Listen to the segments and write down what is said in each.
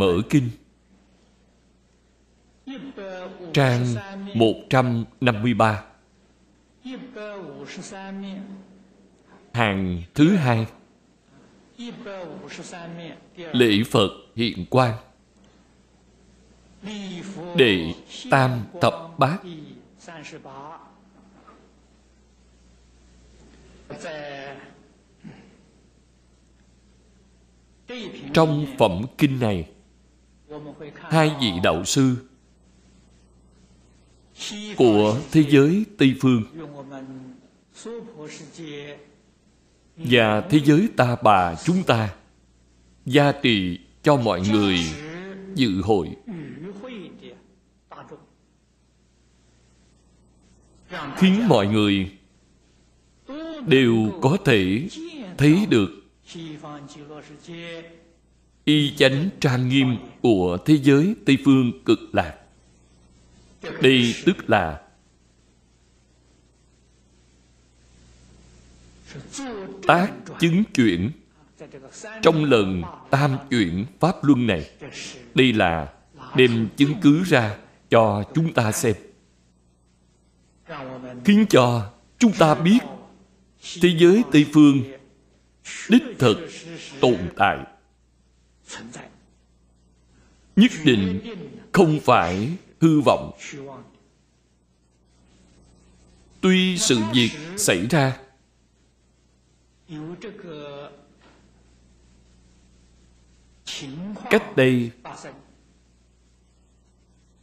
mở kinh. Trang 153 Hàng thứ hai. Lễ Phật hiện quan Đệ Tam Thập Bát. Trong phẩm kinh này Hai vị đạo sư Của thế giới Tây Phương Và thế giới ta bà chúng ta Gia trì cho mọi người dự hội. Khiến mọi người đều có thể thấy được y chánh trang nghiêm của thế giới Tây Phương cực lạc. Đây tức là tác chứng chuyển trong lần tam chuyển Pháp Luân này. Đây là đem chứng cứ ra cho chúng ta xem. Khiến cho chúng ta biết thế giới Tây Phương đích thực tồn tại nhất định không phải hư vọng. Tuy sự việc xảy ra, cách đây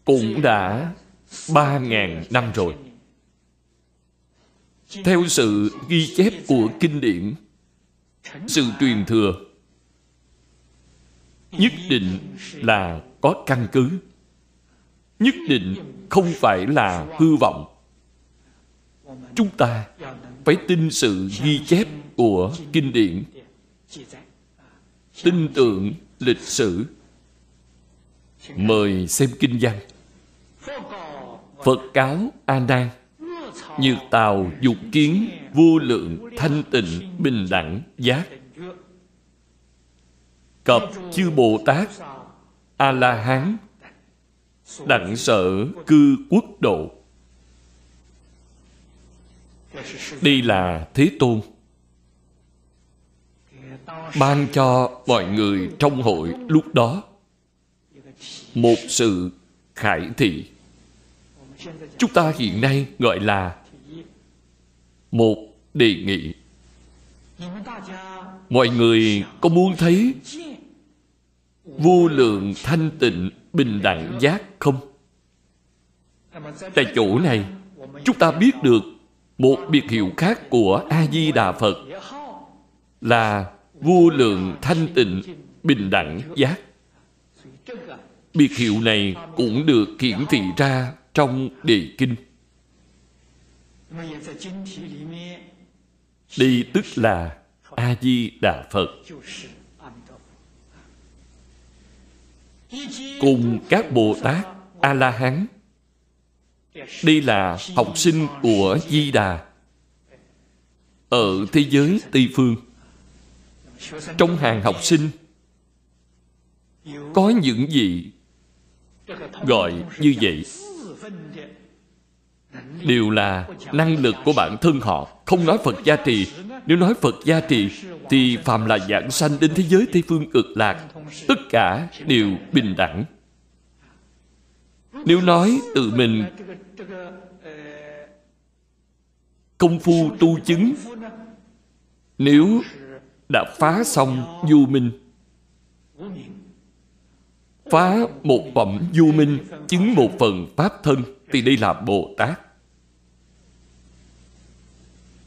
cũng đã ba ngàn năm rồi. Theo sự ghi chép của kinh điển, sự truyền thừa nhất định là có căn cứ. Nhất định không phải là hư vọng. Chúng ta phải tin sự ghi chép của kinh điển, tin tưởng lịch sử. Mời xem kinh văn. Phật cáo a nan như tàu dục kiến vô lượng thanh tịnh bình đẳng giác cập chư bồ tát a la hán đặng sở cư quốc độ. Đây là thế tôn. Ban cho mọi người trong hội lúc đó một sự khải thị. Chúng ta hiện nay gọi là một đề nghị. Mọi người có muốn thấy vô lượng thanh tịnh bình đẳng giác không? Tại chỗ này, chúng ta biết được một biệt hiệu khác của a di đà phật là vô lượng thanh tịnh bình đẳng giác. Biệt hiệu này cũng được hiển thị ra trong đề kinh. Đây tức là a di đà phật. Cùng các bồ tát a la hán đây là học sinh của di đà ở thế giới tây phương. Trong hàng học sinh, có những gì gọi như vậy. Đều là năng lực của bản thân họ. Không nói phật gia trì. Nếu nói phật gia trì thì phàm là dạng sanh đến thế giới tây phương cực lạc, tất cả đều bình đẳng. Nếu nói tự mình, công phu tu chứng, nếu đã phá xong du minh, phá một phẩm du minh chứng một phần pháp thân, thì đây là bồ tát.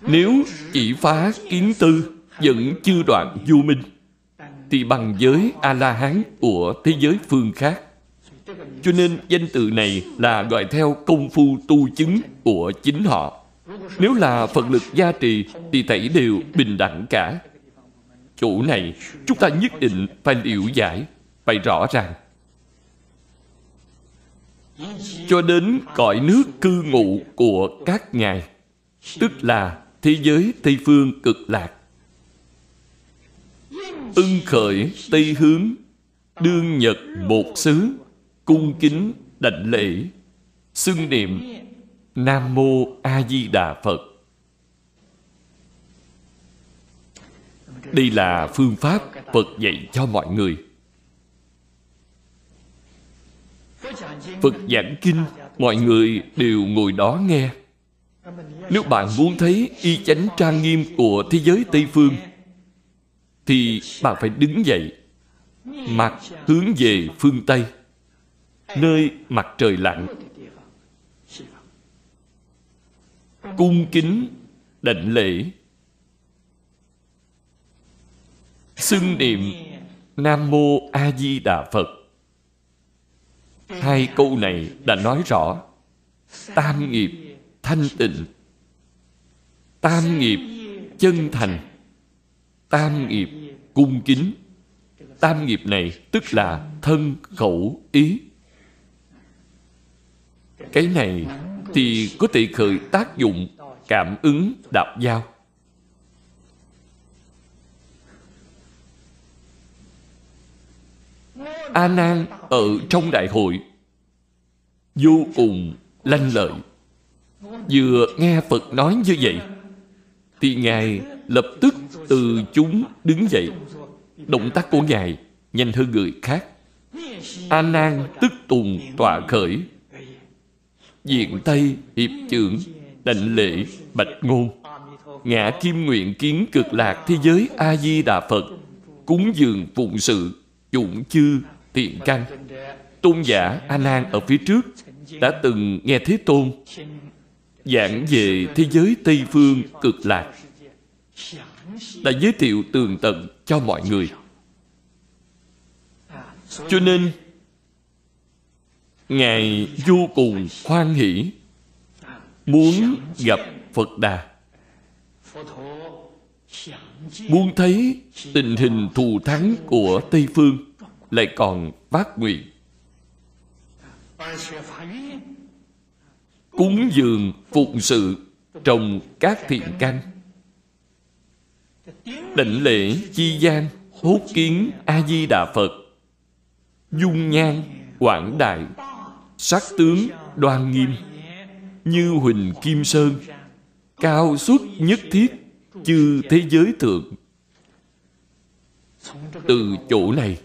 Nếu chỉ phá kiến tư vẫn chưa đoạn du minh, thì bằng giới a la hán của thế giới phương khác. Cho nên danh từ này là gọi theo công phu tu chứng của chính họ. Nếu là phật lực gia trì, thì thảy đều bình đẳng cả. Chỗ này, chúng ta nhất định phải liễu giải, phải rõ ràng. Cho đến cõi nước cư ngụ của các ngài, tức là thế giới tây phương cực lạc ưng khởi tây hướng, đương nhật bột xứ, cung kính đảnh lễ. Xưng niệm nam mô a di đà phật. Đây là phương pháp phật dạy cho mọi người. Phật giảng kinh, mọi người đều ngồi đó nghe. Nếu bạn muốn thấy y chánh trang nghiêm của thế giới tây phương thì bạn phải đứng dậy mặt hướng về phương tây, nơi mặt trời lặn. Cung kính đảnh lễ. Xưng niệm nam mô a di đà phật. Hai câu này đã nói rõ tam nghiệp thanh tịnh, tam nghiệp chân thành, tam nghiệp cung kính. Tam nghiệp này tức là thân khẩu ý. Cái này thì có thể khởi tác dụng cảm ứng đạp giao a nan ở trong đại hội, vô cùng lanh lợi. Vừa nghe phật nói như vậy, thì ngài lập tức từ chúng đứng dậy. Động tác của ngài nhanh hơn người khác. A nan tức tùng tọa khởi. Diện tây hiệp trưởng đảnh lễ bạch ngôn. Ngã kim nguyện kiến cực lạc thế giới a di đà phật, cúng dường phụng sự dụng chư thiện căn. Tôn giả a nan ở phía trước đã từng nghe thế tôn giảng về thế giới tây phương cực lạc đã giới thiệu tường tận cho mọi người. Cho nên, ngài vô cùng khoan hỷ, muốn gặp phật đà. Muốn thấy tình hình thù thắng của tây phương lại còn phát nguyện. Cúng dường phụng sự trồng các thiện căn định lễ chi gian hốt kiến a di đà phật. Dung nhan, quảng đại, sắc tướng, đoan nghiêm. Như huỳnh kim sơn, cao xuất nhất thiết, chư thế giới thượng. Từ chỗ này,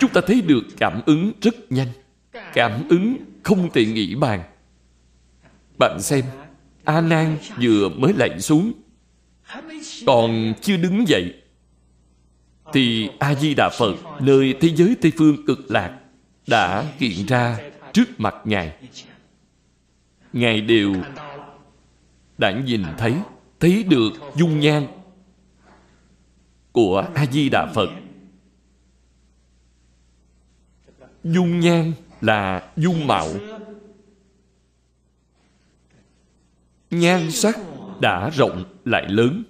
chúng ta thấy được cảm ứng rất nhanh. Cảm ứng không thể nghĩ bàn. Bạn xem a nan vừa mới lạy xuống còn chưa đứng dậy, thì a di đà phật, nơi thế giới tây phương cực lạc, đã hiện ra trước mặt ngài. Ngài đều đã nhìn thấy thấy được dung nhan của a di đà phật. Dung nhan là dung mạo. Nhan sắc đã rộng lại lớn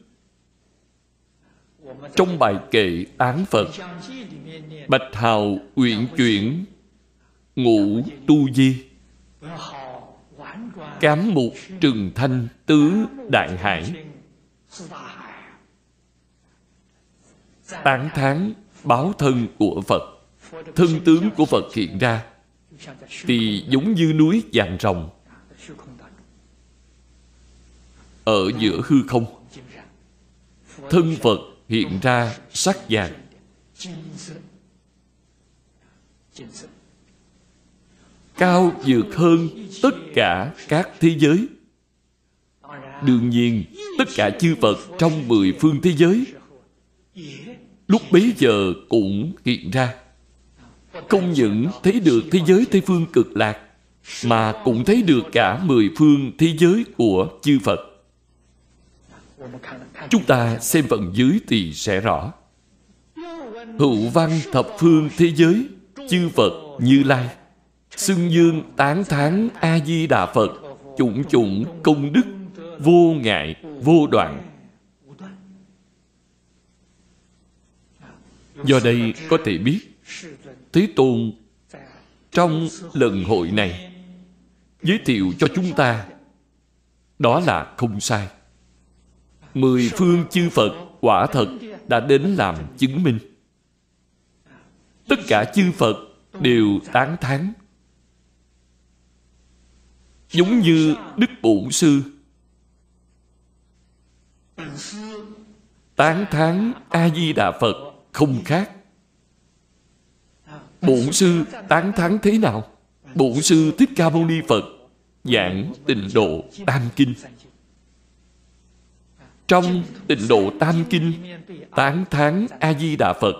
trong bài kệ án phật, bạch hào uyển chuyển, ngũ tu di, cám mục trừng thanh tứ đại hải. Tán tháng báo thân của phật, thân tướng của phật hiện ra, thì giống như núi vàng rồng ở giữa hư không, thân phật hiện ra sắc vàng. Cao vượt hơn tất cả các thế giới. Đương nhiên, tất cả chư phật trong mười phương thế giới lúc bấy giờ cũng hiện ra. Không những thấy được thế giới tây phương cực lạc, mà cũng thấy được cả mười phương thế giới của chư phật chúng ta xem phần dưới thì sẽ rõ. Hữu văn thập phương thế giới, chư phật như lai. Xưng dương tán thán a di đà phật, chủng chủng công đức, vô ngại, vô đoạn. Do đây có thể biết, Thế Tôn trong lần hội này giới thiệu cho chúng ta, đó là không sai. Mười phương chư Phật quả thật đã đến làm chứng minh. Tất cả chư Phật đều tán thán. Giống như Đức Bổn Sư tán thán A-di-đà Phật không khác. Bổn Sư tán thán thế nào? Bổn Sư Thích Ca Mâu Ni Phật giảng tịnh độ Tam Kinh. Trong tịnh độ Tam Kinh, tán thán A-di-đà Phật,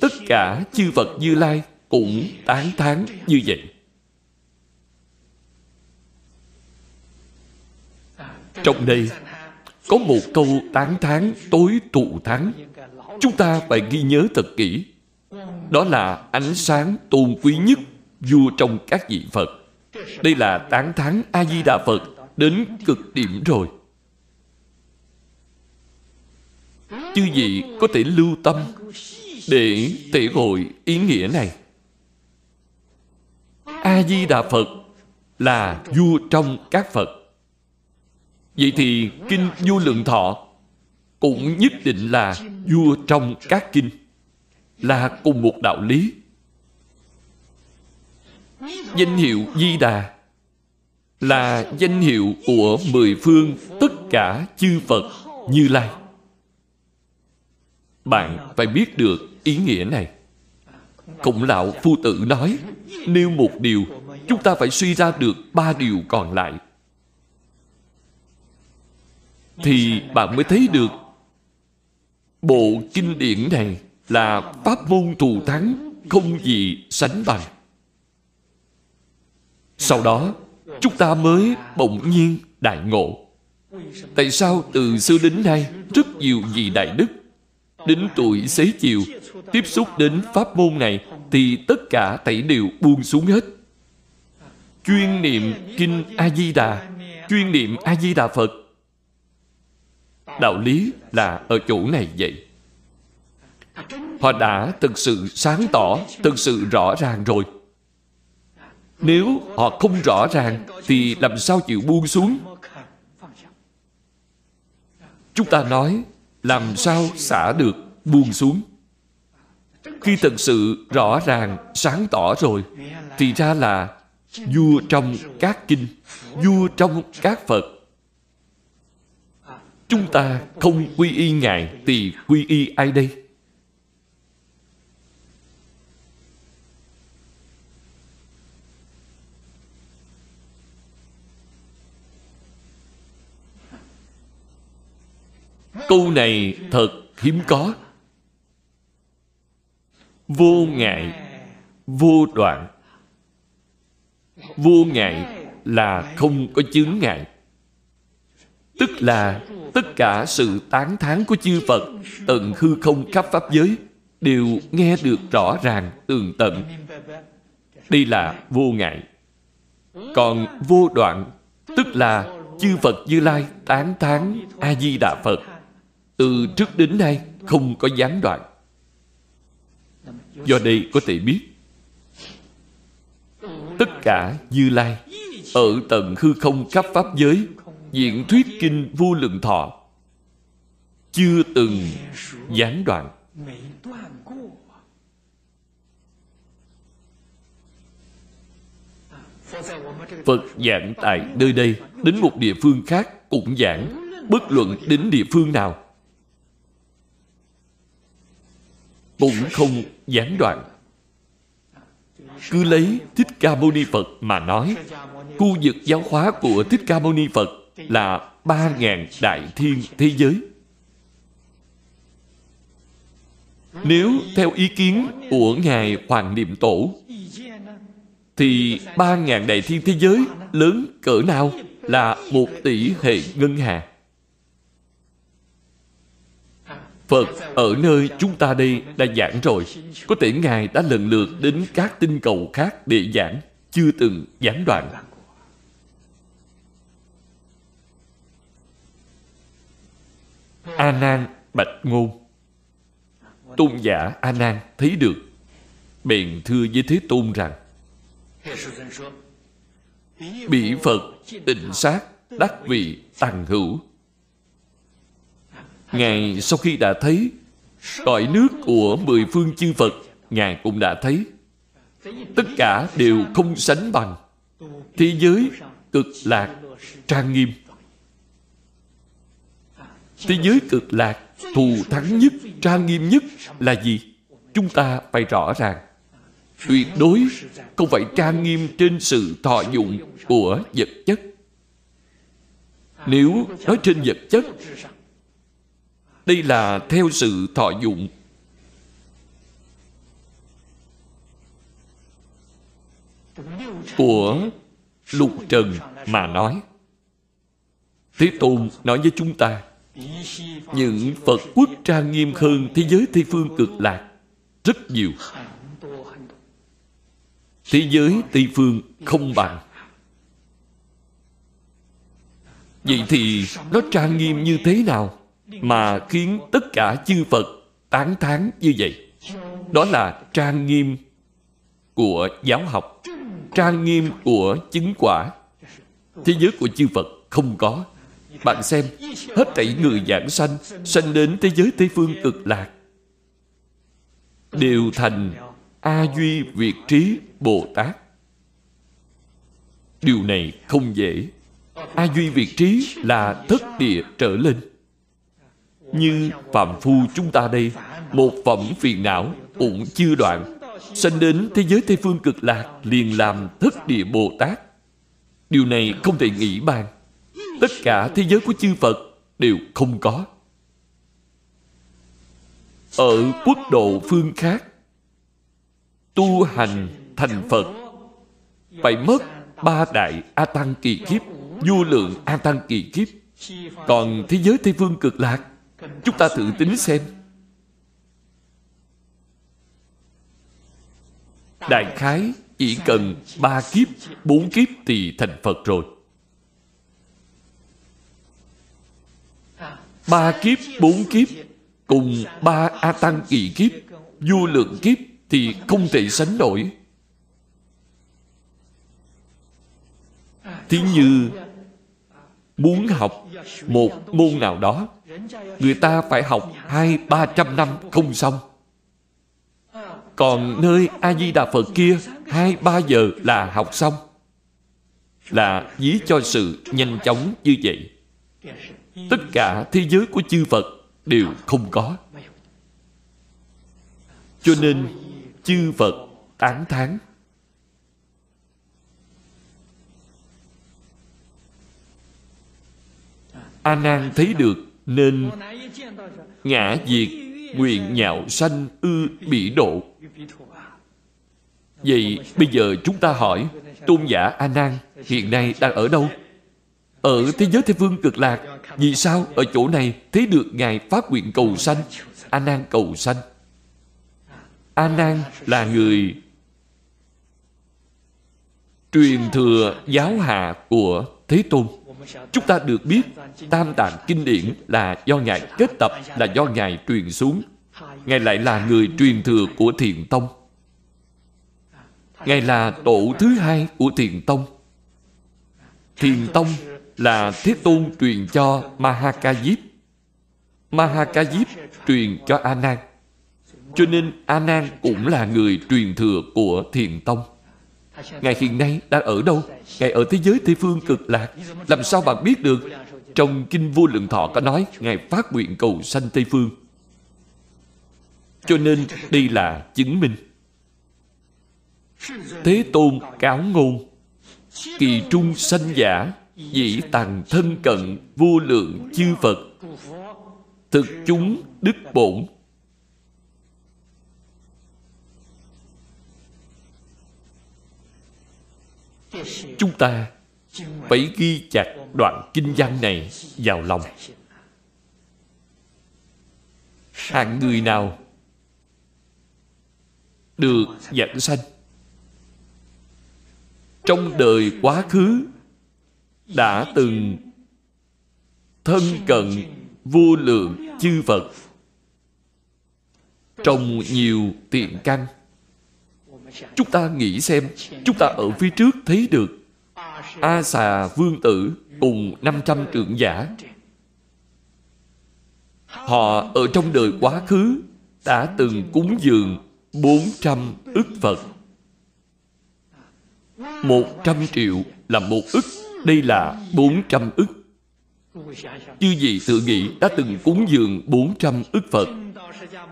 tất cả chư Phật Như Lai cũng tán thán như vậy. Trong đây, có một câu tán thán tối tụ thắng chúng ta phải ghi nhớ thật kỹ đó là ánh sáng tôn quý nhất vua trong các vị Phật. Đây là tán thán A-di-đà Phật đến cực điểm rồi. Chư vị có thể lưu tâm để thể hội ý nghĩa này. A-di-đà Phật là vua trong các Phật. Vậy thì Kinh Vô Lượng Thọ cũng nhất định là vua trong các kinh, là cùng một đạo lý danh hiệu di đà là danh hiệu của mười phương tất cả chư phật như lai bạn phải biết được ý nghĩa này. Khổng lão phu tử nói nêu một điều, chúng ta phải suy ra được ba điều còn lại. Thì bạn mới thấy được bộ kinh điển này là pháp môn thù thắng, không gì sánh bằng. Sau đó, chúng ta mới bỗng nhiên đại ngộ. Tại sao từ xưa đến nay rất nhiều vị đại đức đến tuổi xế chiều, tiếp xúc đến pháp môn này thì tất cả thảy đều buông xuống hết. Chuyên niệm kinh a di đà chuyên niệm a di đà phật. Đạo lý là ở chỗ này vậy. Họ đã thực sự sáng tỏ, thực sự rõ ràng rồi. Nếu họ không rõ ràng thì làm sao chịu buông xuống? Chúng ta nói làm sao xả được buông xuống? Khi thật sự rõ ràng, sáng tỏ rồi, thì ra là vua trong các kinh, vua trong các phật. Chúng ta không quy y ngài, thì quy y ai đây? Câu này thật hiếm có. Vô ngại, vô đoạn. Vô ngại là không có chướng ngại. Tức là tất cả sự tán thán của chư phật tận hư không khắp pháp giới đều nghe được rõ ràng, tường tận. Đây là vô ngại. Còn vô đoạn, tức là chư phật như lai tán thán a di đà phật từ trước đến nay không có gián đoạn. Do đây có thể biết, tất cả như lai ở tận hư không khắp pháp giới diện thuyết kinh vô lượng thọ, chưa từng gián đoạn. Phật giảng tại nơi đây Đến một địa phương khác cũng giảng, Bất luận đến địa phương nào Cũng không gián đoạn. Cứ lấy Thích Ca Mâu Ni Phật mà nói, Khu vực giáo hóa của Thích Ca Mâu Ni Phật Là ba ngàn đại thiên thế giới. Nếu theo ý kiến của Ngài Hoàng Niệm Tổ, Thì ba ngàn đại thiên thế giới lớn cỡ nào là một tỷ hệ ngân hà? Phật ở nơi chúng ta đây đã giảng rồi. Có thể Ngài đã lần lượt đến các tinh cầu khác để giảng, Chưa từng gián đoạn. A Nan Bạch Ngôn. Tôn giả a nan thấy được. Bèn thưa với thế tôn rằng bị phật tịnh sát đắc vị tăng hữu ngài sau khi đã thấy cõi nước của mười phương chư phật, ngài cũng đã thấy. Tất cả đều không sánh bằng. Thế giới cực lạc trang nghiêm. Thế giới cực lạc thù thắng nhất, trang nghiêm nhất là gì? Chúng ta phải rõ ràng. Tuyệt đối không phải trang nghiêm trên sự thọ dụng của vật chất. Nếu nói trên vật chất đây là theo sự thọ dụng. Của lục trần mà nói. Thế tôn nói với chúng ta, những phật quốc trang nghiêm hơn thế giới tây phương cực lạc rất nhiều. Thế giới tây phương không bằng. Vậy thì nó trang nghiêm như thế nào? Mà khiến tất cả chư phật tán thán như vậy, đó là trang nghiêm của giáo học, trang nghiêm của chứng quả. Thế giới của chư phật không có. Bạn xem, hết thảy người giảng sanh sanh đến thế giới tây phương cực lạc, đều thành a duy việt trí bồ tát. Điều này không dễ. A duy việt trí là thất địa trở lên như phạm phu chúng ta đây, một phẩm phiền não cũng chưa đoạn. Sanh đến thế giới tây phương cực lạc liền làm thất địa bồ tát. Điều này không thể nghĩ bàn. Tất cả thế giới của chư phật đều không có. Ở quốc độ phương khác, tu hành thành phật, phải mất ba đại a tăng kỳ kiếp, vô lượng a tăng kỳ kiếp. Còn thế giới tây phương cực lạc chúng ta thử tính xem. Đại khái, chỉ cần ba kiếp, bốn kiếp thì thành phật rồi. Ba kiếp, bốn kiếp, cùng ba a tăng kỳ kiếp, vô lượng kiếp thì không thể sánh nổi. Thí như muốn học một môn nào đó, người ta phải học hai, ba trăm năm không xong. Còn nơi a di đà phật kia, hai, ba giờ là học xong. Là ví cho sự nhanh chóng như vậy. Tất cả thế giới của chư phật đều không có. Cho nên chư phật tán thán. A nan thấy được nên ngã diệt nguyện nhạo sanh ư bị độ. Vậy bây giờ chúng ta hỏi, tôn giả a nan hiện nay đang ở đâu? Ở thế giới thế phương cực lạc, vì sao ở chỗ này thấy được ngài phát nguyện cầu sanh, a nan cầu sanh? A nan là người truyền thừa giáo hạ của thế tôn chúng ta được biết, tam tạng kinh điển là do ngài kết tập, là do ngài truyền xuống. Ngài lại là người truyền thừa của thiền tông. Ngài là tổ thứ hai của thiền tông. Thiền tông là thế tôn truyền cho mahakajip mahakajip truyền cho a nan cho nên a nan cũng là người truyền thừa của thiền tông ngài hiện nay đang ở đâu? Ngài ở thế giới tây phương cực lạc. Làm sao bạn biết được? Trong kinh vô lượng thọ có nói, ngài phát nguyện cầu sanh tây phương. Cho nên đây là chứng minh. Thế tôn cáo ngôn, kỳ trung sanh giả, dĩ tàng thân cận, vô lượng chư phật, thực chúng đức bổn. Chúng ta phải ghi chặt đoạn kinh văn này vào lòng. Hạng người nào được giảng sanh trong đời quá khứ đã từng thân cận vô lượng chư Phật trong nhiều tiện căn chúng ta nghĩ xem chúng ta ở phía trước thấy được a xà vương tử cùng 500 trưởng giả họ ở trong đời quá khứ đã từng cúng dường 400 ức Phật. 100 triệu là một ức, đây là 400 ức. Chư vị tự nghĩ đã từng cúng dường 400 ức Phật.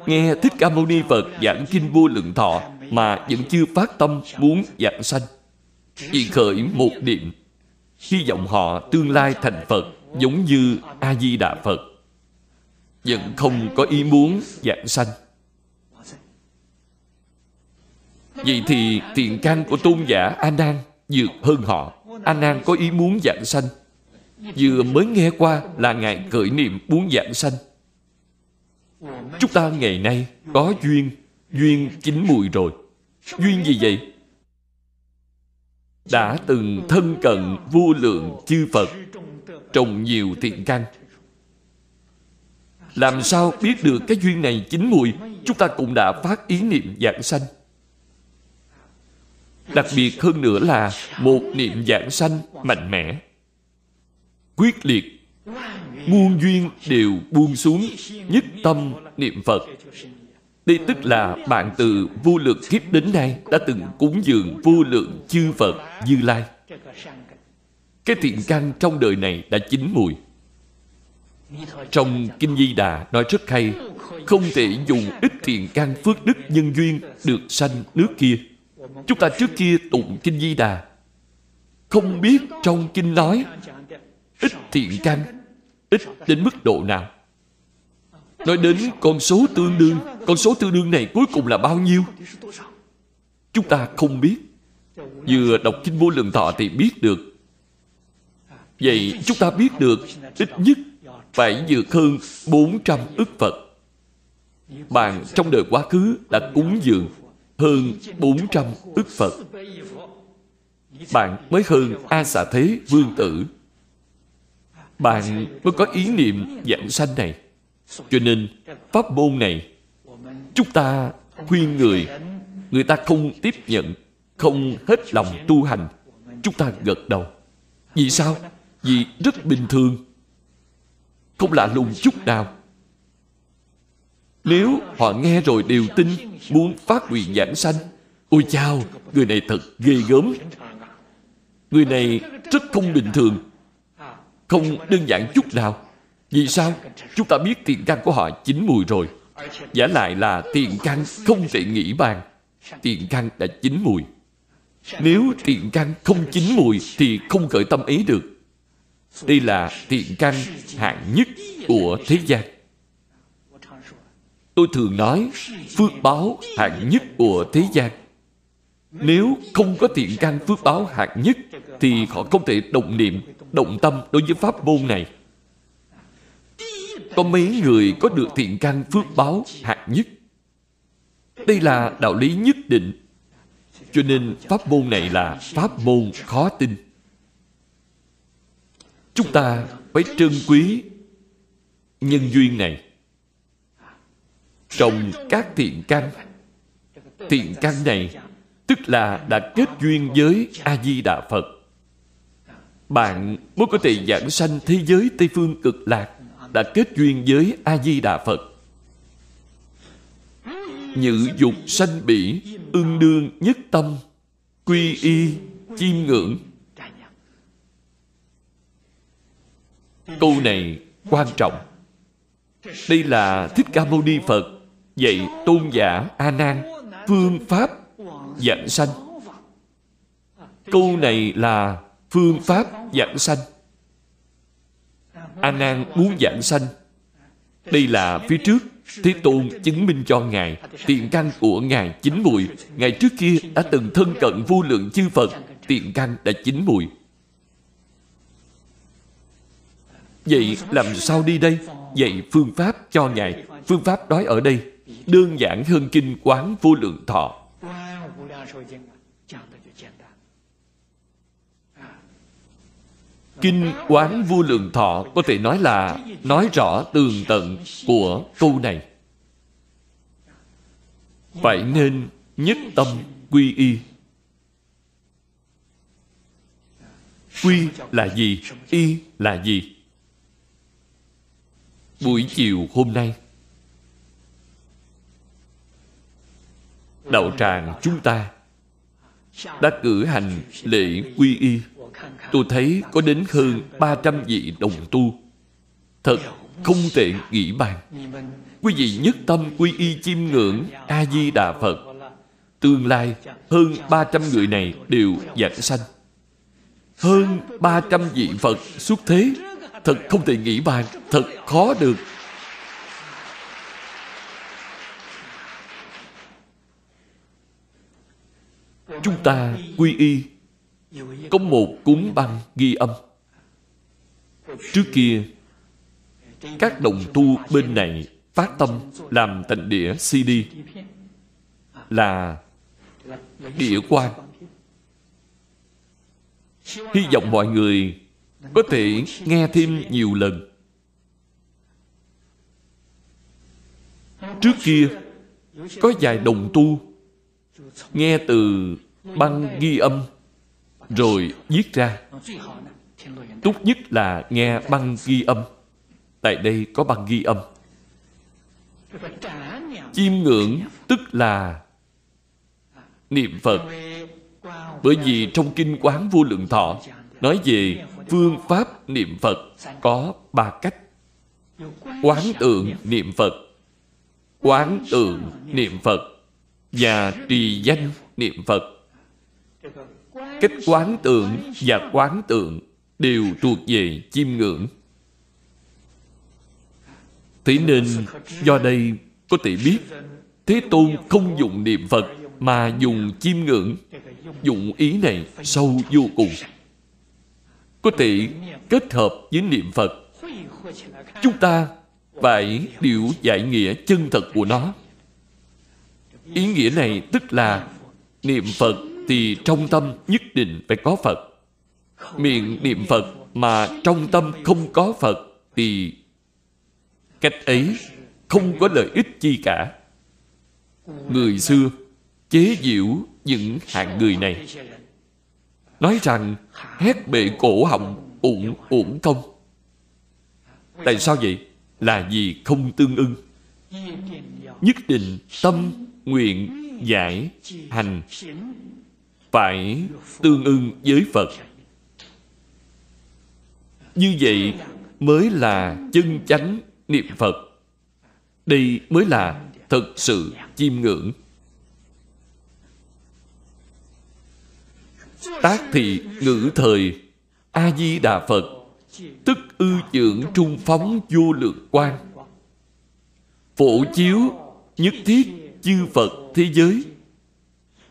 Nghe Thích Ca Mâu Ni Phật giảng kinh vô lượng thọ mà vẫn chưa phát tâm muốn giảng sanh. Chỉ khởi một niệm, hy vọng họ tương lai thành Phật giống như A-di-đà Phật. Vẫn không có ý muốn giảng sanh. Vậy thì tiền căn của tôn giả A Nan vượt hơn họ. A Nan có ý muốn giảng sanh. Vừa mới nghe qua là Ngài khởi niệm muốn giảng sanh. Chúng ta ngày nay có duyên, duyên chín mùi rồi. Duyên gì vậy? Đã từng thân cận vô lượng chư Phật trồng nhiều thiện căn. Làm sao biết được cái duyên này chín mùi Chúng ta cũng đã phát ý niệm giảng sanh Đặc biệt hơn nữa là một niệm giảng sanh mạnh mẽ, quyết liệt, muôn duyên đều buông xuống, nhất tâm niệm Phật. Đây tức là bạn từ vô lượng kiếp đến nay đã từng cúng dường vô lượng chư Phật Như Lai. Cái thiện căn trong đời này đã chín mùi. Trong Kinh Di Đà nói rất hay, không thể dùng ít thiện căn phước đức nhân duyên được sanh nước kia Chúng ta trước kia tụng Kinh Di Đà Không biết trong Kinh nói Ít thiện căn Ít đến mức độ nào Nói đến con số tương đương, Con số tương đương này cuối cùng là bao nhiêu Chúng ta không biết Vừa đọc Kinh Vô Lượng Thọ thì biết được Vậy chúng ta biết được Ít nhất phải vượt hơn 400 ức Phật Bạn trong đời quá khứ đã cúng dường hơn 400 ức Phật. Bạn mới hơn A xà thế vương tử. Bạn mới có ý niệm dạng sanh này. Cho nên, pháp môn này, chúng ta khuyên người, người ta không tiếp nhận, không hết lòng tu hành, chúng ta gật đầu. Vì sao? Vì rất bình thường. Không lạ lùng chút nào. Nếu họ nghe rồi đều tin Muốn phát nguyện giảng sanh Ôi chao, người này thật ghê gớm Người này rất không bình thường Không đơn giản chút nào vì sao? Chúng ta biết tiền căn của họ chín mùi rồi Giả lại là tiền căn không thể nghĩ bàn Tiền căn đã chín mùi Nếu tiền căn không chín mùi Thì không khởi tâm ý được Đây là tiền căn hạng nhất của thế gian Tôi thường nói phước báo hạng nhất của thế gian. Nếu không có thiện căn phước báo hạng nhất thì họ không thể động niệm, động tâm đối với pháp môn này. Có mấy người có được thiện căn phước báo hạng nhất. Đây là đạo lý nhất định. Cho nên pháp môn này là pháp môn khó tin. Chúng ta phải trân quý nhân duyên này trồng các thiện căn thiện căn này, tức là đã kết duyên với a di đà phật, bạn mới có thể giảng sanh thế giới tây phương cực lạc đã kết duyên với a di đà phật Nhữ dục sanh bỉ ương đương nhất tâm, quy y, chiêm ngưỡng câu này quan trọng đây là thích ca mâu ni phật dạy tôn giả A Nan phương pháp dạng sanh. Câu này là phương pháp dạng sanh. A Nan muốn giảng sanh. Đây là phía trước. Thế Tôn chứng minh cho Ngài tiền căn của Ngài chín mùi. Ngài trước kia đã từng thân cận vô lượng chư Phật. Tiền căn đã chín mùi. Vậy làm sao đi đây? Vậy phương pháp cho Ngài. Phương pháp nói ở đây. Đơn giản hơn kinh quán vô lượng thọ. Kinh quán vô lượng thọ có thể nói là nói rõ tường tận của câu này. Phải nên nhất tâm quy y. Quy là gì? Y là gì? Buổi chiều hôm nay, đạo tràng chúng ta đã cử hành lễ quy y tôi thấy có đến hơn 300 vị đồng tu. Thật không tệ nghĩ bàn. Quý vị nhất tâm quy y chiêm ngưỡng a di đà phật. Tương lai hơn 300 người này đều giảng sanh. Hơn 300 vị Phật xuất thế. Thật không thể nghĩ bàn. Thật khó được. Chúng ta quy y có một cuốn băng ghi âm. Trước kia, các đồng tu bên này phát tâm làm thành đĩa cd là địa quan. Hy vọng mọi người có thể nghe thêm nhiều lần. Trước kia, có vài đồng tu nghe từ băng ghi âm rồi viết ra. Tốt nhất là nghe băng ghi âm. Tại đây có băng ghi âm. Chiêm ngưỡng tức là niệm phật. Bởi vì trong kinh quán vô lượng thọ nói về phương pháp niệm phật có ba cách. Quán tượng niệm phật, quán tượng niệm phật và trì danh niệm phật cách quán tưởng và quán tượng đều thuộc về chiêm ngưỡng. Thế nên, do đây có thể biết, thế tôn không dùng niệm phật mà dùng chiêm ngưỡng, dụng ý này sâu vô cùng. Có thể kết hợp với niệm phật, chúng ta phải điều giải nghĩa chân thật của nó. Ý nghĩa này tức là niệm phật thì trong tâm nhất định phải có phật. Miệng niệm phật mà trong tâm không có phật thì cách ấy không có lợi ích chi cả. Người xưa chế giễu những hạng người này. Nói rằng hét bệ cổ họng uổng uổng công. Tại sao vậy? Là vì không tương ưng. Nhất định tâm nguyện giải hành phải tương ưng với phật. Như vậy mới là chân chánh niệm phật. Đây mới là thực sự chiêm ngưỡng. Tác thị ngữ thời a di đà phật, tức ư dưỡng trung phóng vô lượng quan phổ chiếu nhất thiết chư phật thế giới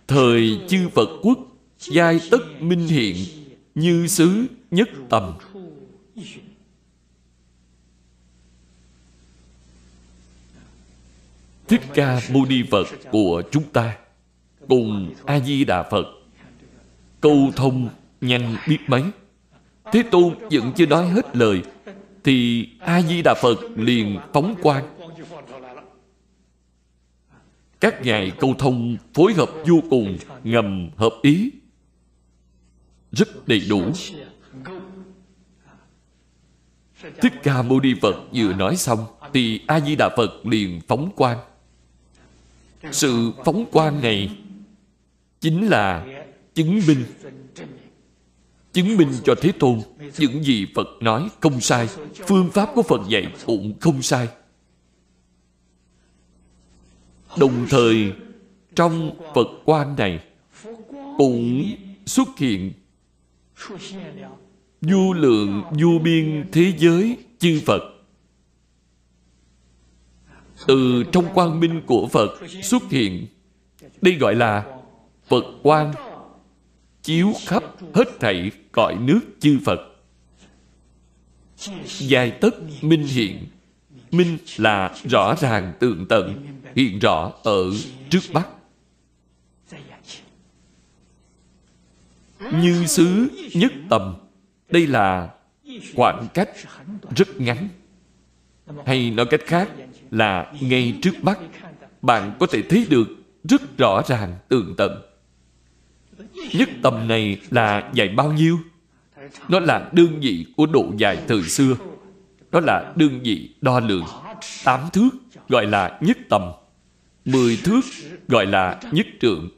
thời chư phật quốc, giai tất minh hiện, như xứ nhất tầm. Thích ca mâu ni phật của chúng ta, cùng a di đà phật. Câu thông nhanh biết mấy. Thế tôn vẫn chưa nói hết lời, thì a di đà phật liền phóng quang các ngài câu thông phối hợp vô cùng, ngầm hợp ý. Rất đầy đủ. Thích ca mâu ni phật vừa nói xong, thì a di đà phật liền phóng quang sự phóng quang này chính là chứng minh chứng minh cho thế tôn những gì phật nói không sai, phương pháp của phật dạy cũng không sai đồng thời, trong phật quan này, cũng xuất hiện vô lượng vô biên thế giới chư phật. Từ trong quang minh của phật xuất hiện, đây gọi là phật Quan chiếu khắp hết thảy cõi nước chư phật. Dài tất minh hiện, minh là rõ ràng tường tận hiện rõ ở trước mắt. Như xứ nhất tầm, đây là khoảng cách rất ngắn. Hay nói cách khác là ngay trước mắt, bạn có thể thấy được rất rõ ràng tường tận. Nhất tầm này là dài bao nhiêu? Nó là đơn vị của độ dài thời xưa. Đó là đơn vị đo lường tám thước, gọi là nhất tầm mười thước, gọi là nhất trượng.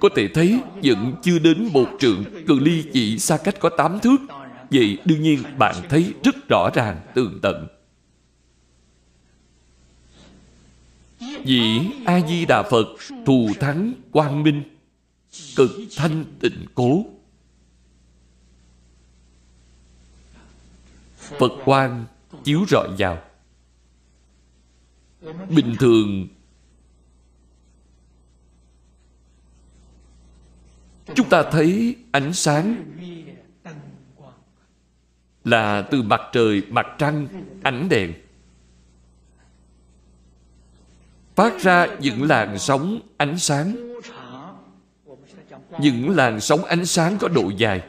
Có thể thấy, vẫn chưa đến một trượng. Cự ly chỉ xa cách có tám thước. Vậy đương nhiên bạn thấy rất rõ ràng, tường tận. Dĩ A-di-đà Phật, thù thắng quang minh, Cực thanh tịnh cố. Phật quang chiếu rọi vào. Bình thường Chúng ta thấy ánh sáng Là từ mặt trời, mặt trăng, ánh đèn. Phát ra những làn sóng ánh sáng. Những làn sóng ánh sáng có độ dài.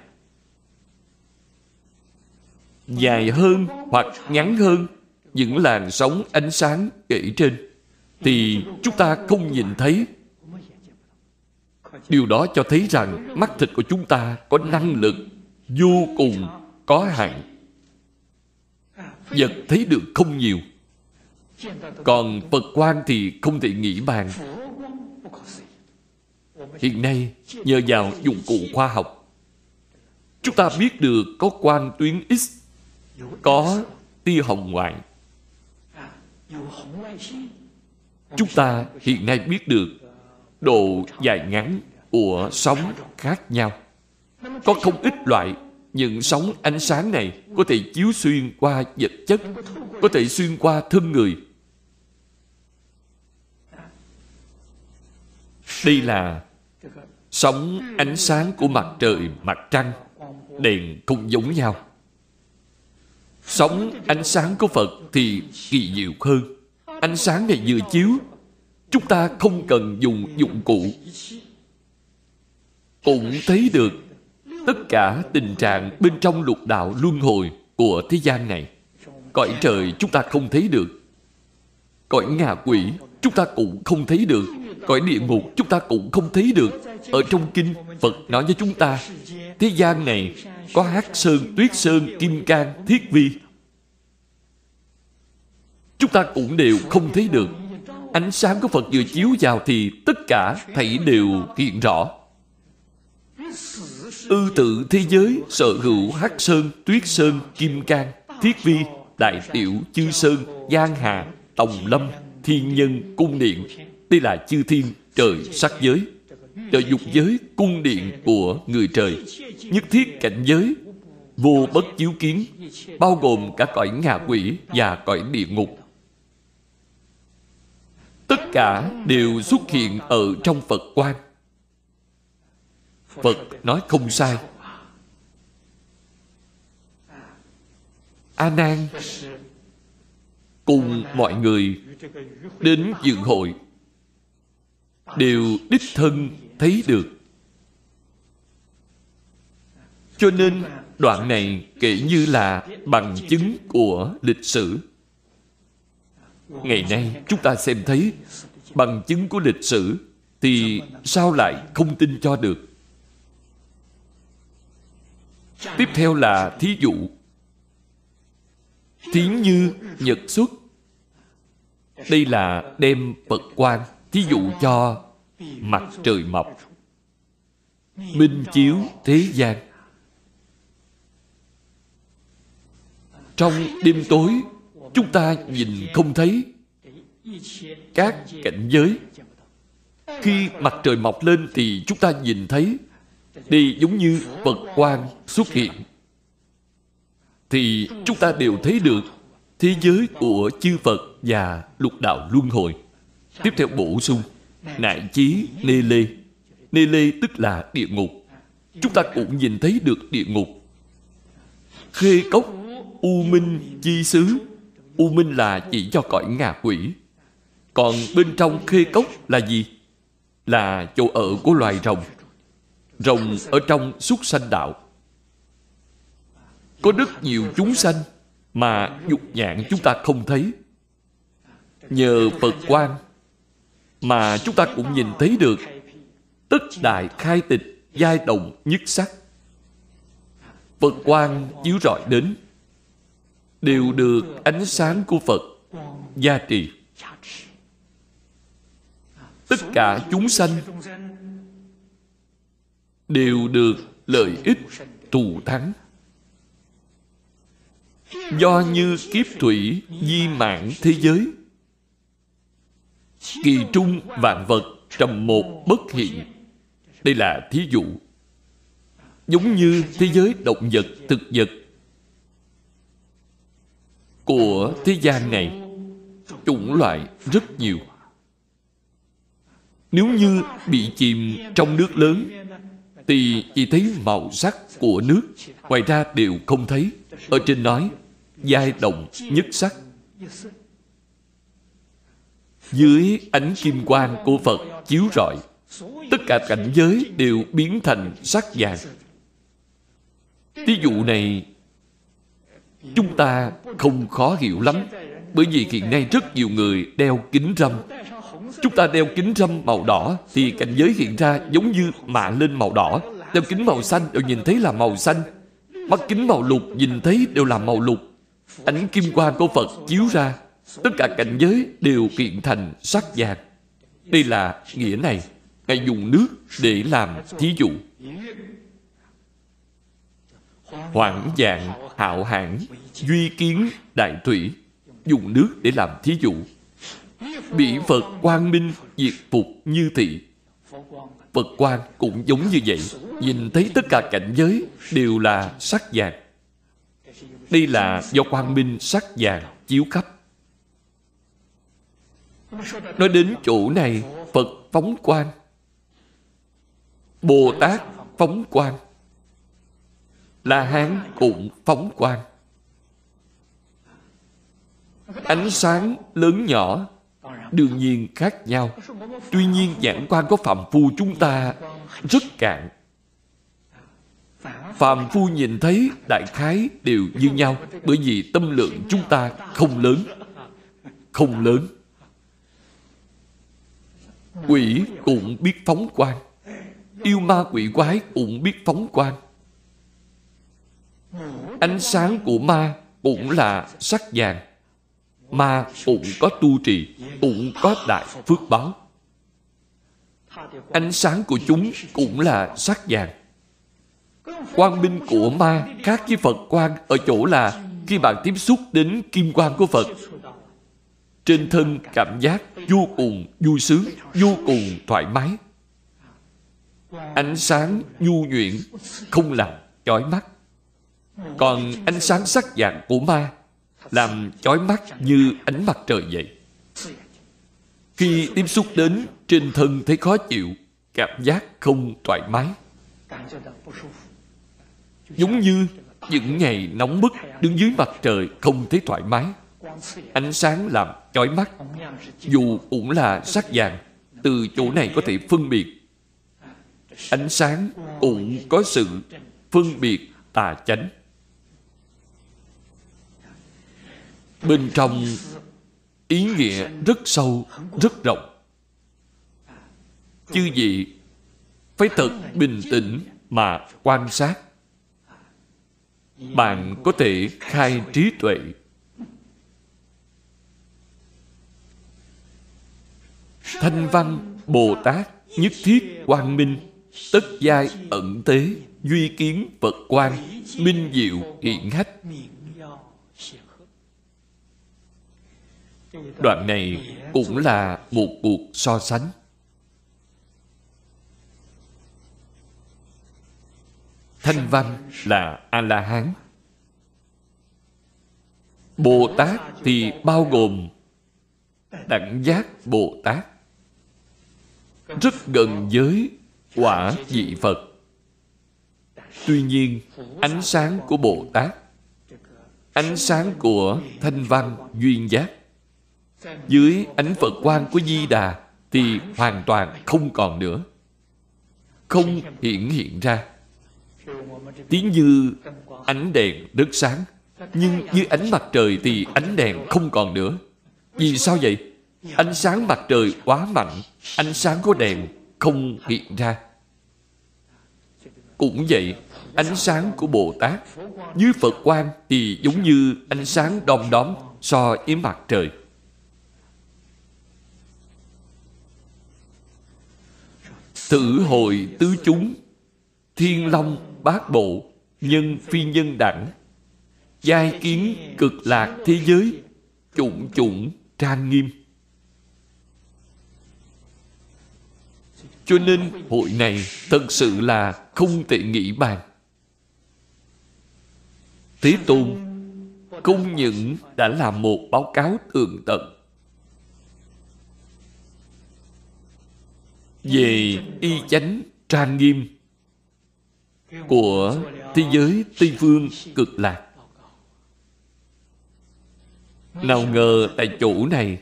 Dài hơn hoặc ngắn hơn những làn sóng ánh sáng kể trên. Thì chúng ta không nhìn thấy điều đó cho thấy rằng mắt thịt của chúng ta có năng lực vô cùng có hạn. Vật thấy được không nhiều. Còn Phật quan thì không thể nghĩ bàn. Hiện nay, nhờ vào dụng cụ khoa học, Chúng ta biết được có quan tuyến X, Có tia hồng ngoại. Chúng ta hiện nay biết được Độ dài ngắn của sóng khác nhau Có không ít loại những sóng ánh sáng này có thể chiếu xuyên qua vật chất có thể xuyên qua thân người Đây là sóng ánh sáng của mặt trời, mặt trăng, đèn không giống nhau. Sóng ánh sáng của Phật thì kỳ diệu hơn. Ánh sáng này vừa chiếu, chúng ta không cần dùng dụng cụ. Cũng thấy được tất cả tình trạng bên trong lục đạo luân hồi của thế gian này. Cõi trời chúng ta không thấy được. Cõi ngạ quỷ chúng ta cũng không thấy được. Cõi địa ngục chúng ta cũng không thấy được. Ở trong kinh phật nói với chúng ta, thế gian này có hắc sơn, tuyết sơn, kim cang, thiết vi. Chúng ta cũng đều không thấy được. Ánh sáng của phật vừa chiếu vào thì tất cả thảy đều hiện rõ ư tự thế giới, sở hữu hắc sơn, tuyết sơn, kim cang, thiết vi, đại tiểu chư sơn, giang hà, tòng lâm, thiên nhân, cung điện. Đây là chư thiên trời sắc giới. Trời dục giới, cung điện của người trời. Nhất thiết cảnh giới, vô bất chiếu kiến, bao gồm cả cõi ngạ quỷ và cõi địa ngục. Tất cả đều xuất hiện ở trong phật quan phật nói không sai. A nan cùng mọi người đến dự hội. Đều đích thân thấy được. Cho nên đoạn này kể như là bằng chứng của lịch sử. Ngày nay chúng ta xem thấy bằng chứng của lịch sử thì sao lại không tin cho được? Tiếp theo là thí dụ. Thiến như nhật xuất. Đây là đem phật quan thí dụ cho mặt trời mọc. Minh chiếu thế gian. Trong đêm tối, chúng ta nhìn không thấy các cảnh giới. Khi mặt trời mọc lên thì chúng ta nhìn thấy đi giống như phật quang xuất hiện. Thì chúng ta đều thấy được thế giới của chư phật và lục đạo luân hồi. Tiếp theo bổ sung, Nại chí nê lê. Nê lê tức là địa ngục. Chúng ta cũng nhìn thấy được địa ngục. Khê cốc, U minh chi xứ U minh là chỉ cho cõi ngạ quỷ. Còn bên trong khê cốc là gì? Là chỗ ở của loài rồng. Rồng ở trong xuất sanh đạo. Có rất nhiều chúng sanh Mà dục nhạn chúng ta không thấy. Nhờ Phật quan mà chúng ta cũng nhìn thấy được tất đại khai tịch giai đồng nhất sắc. Phật quan chiếu rọi đến, đều được ánh sáng của Phật gia trì. Tất cả chúng sanh đều được lợi ích thù thắng. Do như kiếp thủy di mạng thế giới, kỳ trung vạn vật trầm một bất hiện. Đây là thí dụ. Giống như thế giới động vật, thực vật của thế gian này, chủng loại rất nhiều. Nếu như bị chìm trong nước lớn thì chỉ thấy màu sắc của nước, ngoài ra đều không thấy. Ở trên nói, giai động nhất sắc. Dưới ánh kim quang của phật chiếu rọi, tất cả cảnh giới đều biến thành sắc vàng. Ví dụ này, chúng ta không khó hiểu lắm, bởi vì hiện nay rất nhiều người đeo kính râm chúng ta đeo kính râm màu đỏ, thì cảnh giới hiện ra giống như mạ lên màu đỏ. Đeo kính màu xanh, đều nhìn thấy là màu xanh. Mắt kính màu lục, nhìn thấy đều là màu lục. Ánh kim quang của phật chiếu ra. Tất cả cảnh giới đều kiện thành sắc vàng. Đây là nghĩa này, ngài dùng nước để làm thí dụ. Hoảng dạng hạo hãn, duy kiến đại thủy, dùng nước để làm thí dụ bị phật quang minh diệt phục như thị. Phật quang cũng giống như vậy, nhìn thấy tất cả cảnh giới đều là sắc vàng. Đây là do quang minh sắc vàng chiếu khắp. Nói đến chỗ này, phật phóng quang. Bồ tát phóng quang. La hán cũng phóng quang. Ánh sáng lớn nhỏ đương nhiên khác nhau. Tuy nhiên nhãn quan của phạm phu chúng ta rất cạn. Phạm phu nhìn thấy đại khái đều như nhau, bởi vì tâm lượng chúng ta không lớn. Không lớn. Quỷ cũng biết phóng quang yêu ma quỷ quái cũng biết phóng quang ánh sáng của ma cũng là sắc vàng ma cũng có tu trì, cũng có đại phước báo. Ánh sáng của chúng cũng là sắc vàng. Quang minh của ma khác với phật quang ở chỗ là khi bạn tiếp xúc đến kim quang của phật, trên thân cảm giác vô cùng vui sướng, vô cùng thoải mái. Ánh sáng nhu nhuyễn không làm chói mắt. Còn ánh sáng sắc vàng của ma làm chói mắt như ánh mặt trời vậy. Khi tiếp xúc đến trên thân thấy khó chịu, cảm giác không thoải mái. Giống như những ngày nóng bức đứng dưới mặt trời không thấy thoải mái. Ánh sáng làm chói mắt, dù cũng là sắc vàng, từ chỗ này có thể phân biệt. Ánh sáng cũng có sự phân biệt tà chánh. Bên trong, ý nghĩa rất sâu, rất rộng. Chư vị phải thật bình tĩnh mà quan sát. Bạn có thể khai trí tuệ. Thanh văn bồ tát nhất thiết quang minh, tất giai ẩn tế, duy kiến phật quan minh diệu hiện hách. Đoạn này cũng là một cuộc so sánh. Thanh văn là a la hán bồ tát thì bao gồm đẳng giác bồ tát rất gần với quả vị phật. Tuy nhiên, ánh sáng của bồ tát ánh sáng của thanh văn duyên giác dưới ánh phật quang của di đà thì hoàn toàn không còn nữa. Không hiện hiện ra. Tiếng như ánh đèn rất sáng. Nhưng dưới ánh mặt trời thì ánh đèn không còn nữa. Vì sao vậy? Ánh sáng mặt trời quá mạnh, ánh sáng của đèn không hiện ra. Cũng vậy, ánh sáng của Bồ Tát dưới Phật quan thì giống như ánh sáng đom đóm so với mặt trời. Thử hội tứ chúng, thiên long bát bộ, nhân phi nhân đẳng, giai kiến cực lạc thế giới, chủng chủng trang nghiêm. Cho nên hội này thật sự là không thể nghĩ bàn. Thế Tôn không những đã làm một báo cáo tường tận về y chánh trang nghiêm của thế giới Tây Phương cực lạc. Nào ngờ tại chỗ này,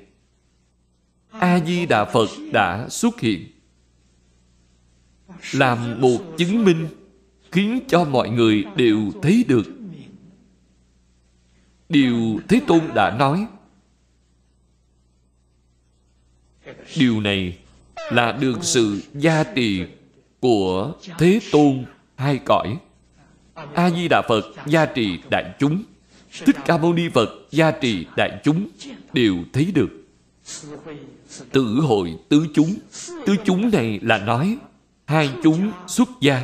A-di-đà Phật đã xuất hiện, làm một chứng minh khiến cho mọi người đều thấy được điều thế tôn đã nói, điều này là được sự gia trì của thế tôn hai cõi. A di đà phật gia trì đại chúng. Thích ca mâu ni phật gia trì đại chúng đều thấy được. Tử hội tứ chúng. Tứ chúng này là nói, hai chúng xuất gia,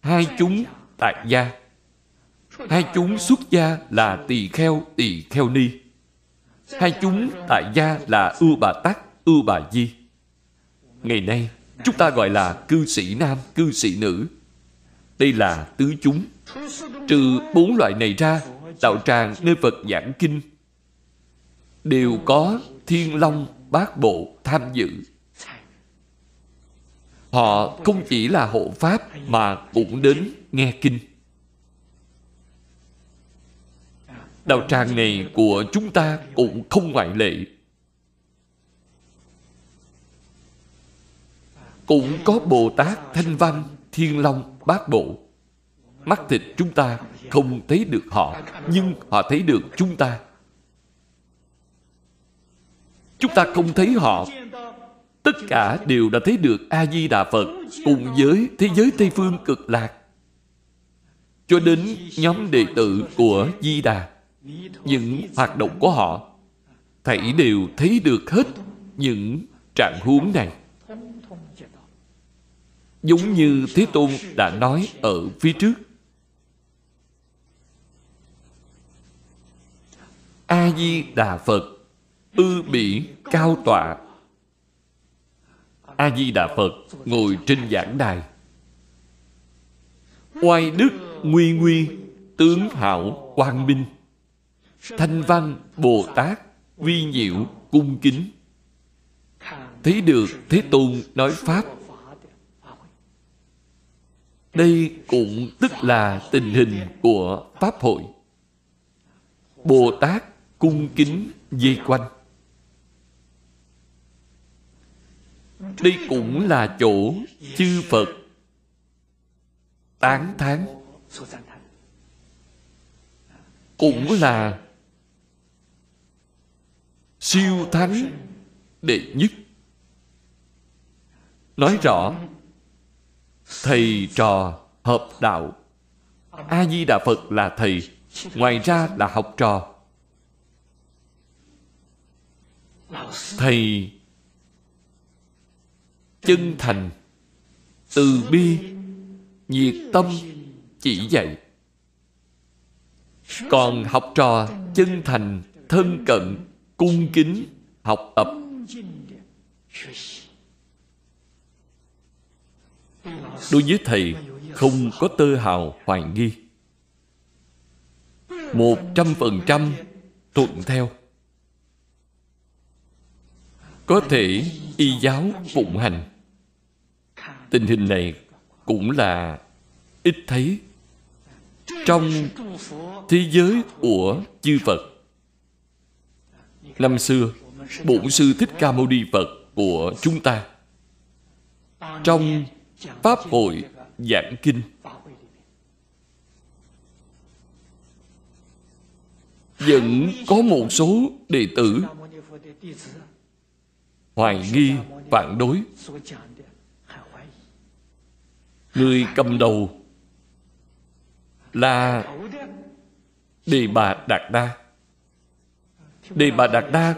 hai chúng tại gia. Hai chúng xuất gia là tỳ kheo tỳ kheo ni. Hai chúng tại gia là ưu bà tắc ưu bà di ngày nay, chúng ta gọi là cư sĩ nam, cư sĩ nữ đây là tứ chúng trừ bốn loại này ra đạo tràng nơi phật giảng kinh đều có thiên long, bát bộ tham dự Họ không chỉ là hộ pháp mà cũng đến nghe kinh. Đạo tràng này của chúng ta cũng không ngoại lệ. Cũng có Bồ Tát Thanh Văn, Thiên Long, Bát Bộ. Mắt thịt chúng ta không thấy được họ, nhưng họ thấy được chúng ta. Chúng ta không thấy họ, tất cả đều đã thấy được a di đà phật cùng với thế giới tây phương cực lạc cho đến nhóm đệ tử của di đà những hoạt động của họ thảy đều thấy được hết những trạng huống này giống như thế tôn đã nói ở phía trước. A di đà phật, ư bỉ cao tọa. A di đà phật ngồi trên giảng đài. Oai đức nguy nguy, tướng hảo quang minh. Thanh văn bồ tát vi diệu cung kính. Thấy được thế tôn nói pháp đây cũng tức là tình hình của pháp hội. Bồ tát cung kính dây quanh. Đây cũng là chỗ chư phật tán thán. Cũng là siêu thắng đệ nhất. Nói rõ thầy trò hợp đạo. A di đà phật là thầy, ngoài ra là học trò. Thầy chân thành, từ bi, nhiệt tâm, chỉ dạy. Còn học trò chân thành, thân cận, cung kính, học tập đối với thầy không có tơ hào hoài nghi. Một trăm phần trăm thuận theo. Có thể y giáo phụng hành. Tình hình này cũng là ít thấy. Trong thế giới của chư Phật. Năm xưa, Bổn Sư Thích Ca Mâu Ni Phật của chúng ta trong Pháp hội giảng kinh. Vẫn có một số đệ tử hoài nghi, phản đối. Người cầm đầu là đề bà đạt đa. Đề bà đạt đa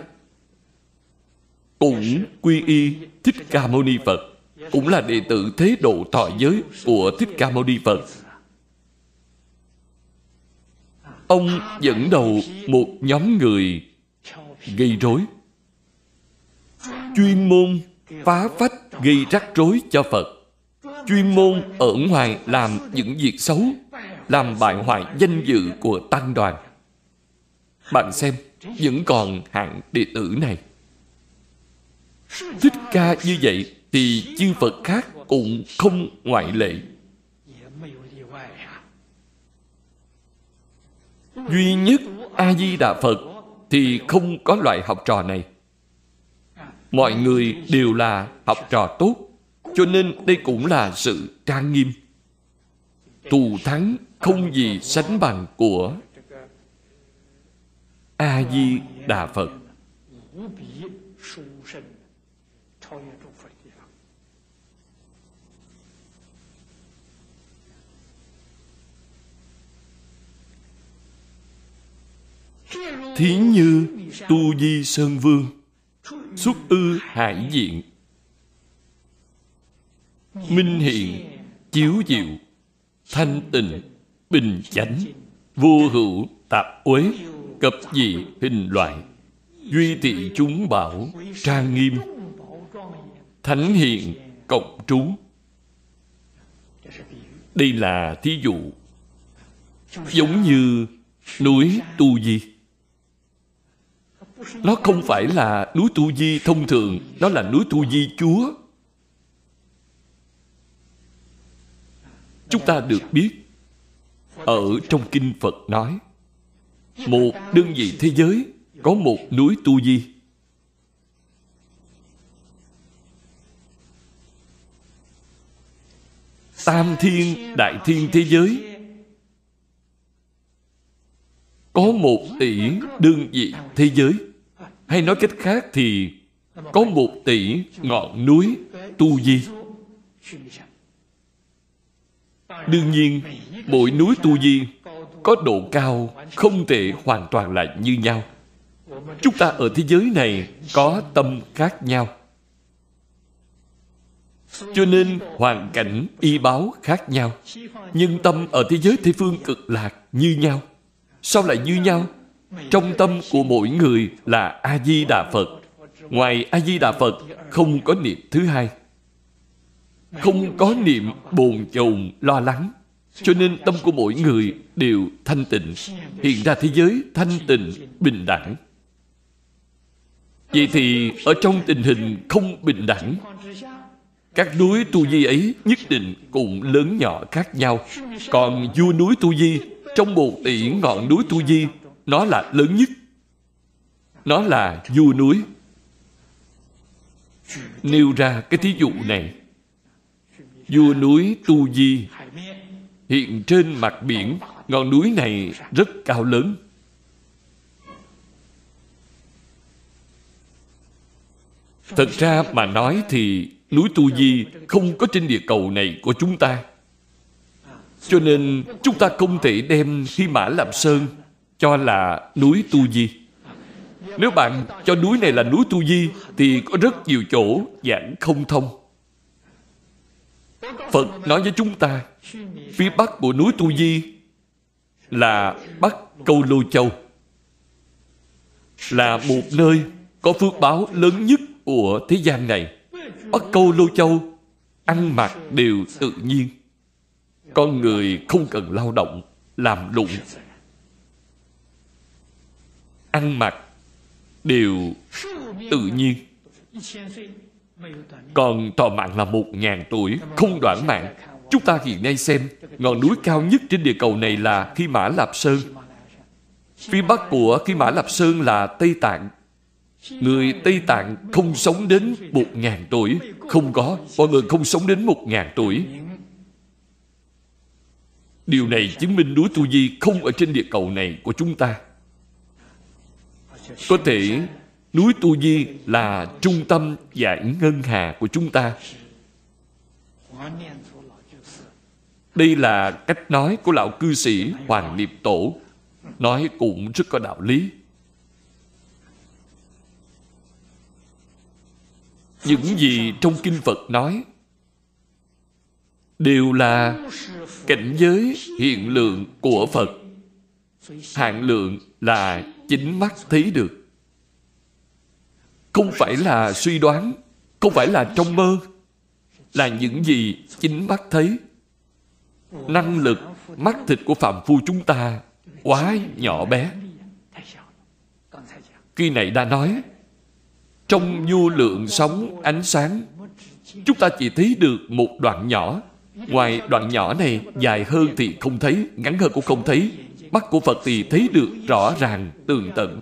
cũng quy y thích ca mâu ni phật cũng là đệ tử thế độ thọ giới của thích ca mâu ni phật. Ông dẫn đầu một nhóm người gây rối, chuyên môn phá phách gây rắc rối cho phật, chuyên môn ở ngoài làm những việc xấu, làm bại hoại danh dự của tăng đoàn. Bạn xem vẫn còn hạng đệ tử này. Thích ca như vậy thì chư phật khác cũng không ngoại lệ. Duy nhất a di đà phật thì không có loại học trò này. Mọi người đều là học trò tốt, cho nên đây cũng là sự trang nghiêm. Thù thắng không gì sánh bằng của a di đà phật. Thí như tu di sơn vương, xuất ư hải diện, minh hiện chiếu diệu, thanh tịnh, bình chánh, vô hữu tạp uế, cập dị hình loại, duy thị chúng bảo, trang nghiêm, thánh hiện cộng trú. Đây là thí dụ giống như núi tu di nó không phải là núi tu di thông thường, nó là núi tu di chúa. Chúng ta được biết, ở trong kinh phật nói, một đơn vị thế giới có một núi tu di. Tam thiên, đại thiên thế giới. Có một tỷ đơn vị thế giới hay nói cách khác thì có một tỷ ngọn núi tu di. Đương nhiên, mỗi núi tu di có độ cao không thể hoàn toàn là như nhau. Chúng ta ở thế giới này có tâm khác nhau. Cho nên hoàn cảnh, y báo khác nhau. Nhưng tâm ở thế giới tây phương cực lạc như nhau. Sao lại như nhau? Trong tâm của mỗi người là a di đà phật. Ngoài a di đà phật, không có niệm thứ hai. Không có niệm bồn chồn, lo lắng. Cho nên tâm của mỗi người đều thanh tịnh. Hiện ra thế giới thanh tịnh, bình đẳng. Vậy thì ở trong tình hình không bình đẳng, các núi tu di ấy nhất định cũng lớn nhỏ khác nhau. Còn vua núi tu di, trong một tỷ ngọn núi tu di nó là lớn nhất. Nó là vua núi. Nêu ra cái thí dụ này. Vua núi tu di hiện trên mặt biển. Ngọn núi này rất cao lớn. Thật ra mà nói thì núi tu di không có trên địa cầu này của chúng ta. Cho nên chúng ta không thể đem Hy Mã Lạp Sơn cho là núi Tu Di. Nếu bạn cho núi này là núi Tu Di, thì có rất nhiều chỗ giảng không thông. Phật nói với chúng ta, phía bắc của núi Tu Di là Bắc Câu Lô Châu là một nơi có phước báo lớn nhất của thế gian này. Bắc Câu Lô Châu ăn mặc đều tự nhiên con người không cần lao động, làm lụng ăn mặc đều tự nhiên. Còn thọ mạng là một ngàn tuổi, không đoạn mạng. Chúng ta hiện nay xem, ngọn núi cao nhất trên địa cầu này là khi mã lạp sơn. Phía bắc của khi mã lạp sơn là tây tạng. Người tây tạng không sống đến một ngàn tuổi. Không có, mọi người không sống đến một ngàn tuổi. Điều này chứng minh núi Tu Di không ở trên địa cầu này của chúng ta. Có thể núi tu di là trung tâm giải ngân hà của chúng ta. Đây là cách nói của lão cư sĩ hoàng niệm tổ, nói cũng rất có đạo lý. Những gì trong kinh phật nói đều là cảnh giới hiện lượng của phật. Hạn lượng là chính mắt thấy được. Không phải là suy đoán, không phải là trong mơ, là những gì chính mắt thấy. Năng lực mắt thịt của phạm phu chúng ta quá nhỏ bé. Khi này đã nói, trong vô lượng sóng ánh sáng, chúng ta chỉ thấy được một đoạn nhỏ. Ngoài đoạn nhỏ này dài hơn thì không thấy, ngắn hơn cũng không thấy mắt của phật thì thấy được rõ ràng, tường tận.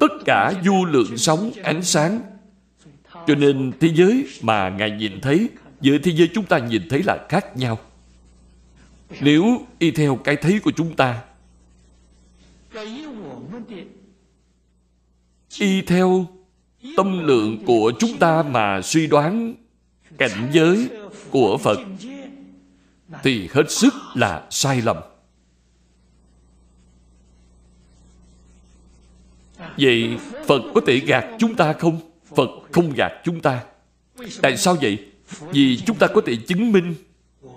Tất cả vô lượng sóng ánh sáng. Cho nên thế giới mà ngài nhìn thấy, với thế giới chúng ta nhìn thấy là khác nhau. Nếu y theo cái thấy của chúng ta, y theo tâm lượng của chúng ta mà suy đoán cảnh giới của phật, thì hết sức là sai lầm. Vậy phật có thể gạt chúng ta không? Phật không gạt chúng ta. Tại sao vậy? Vì chúng ta có thể chứng minh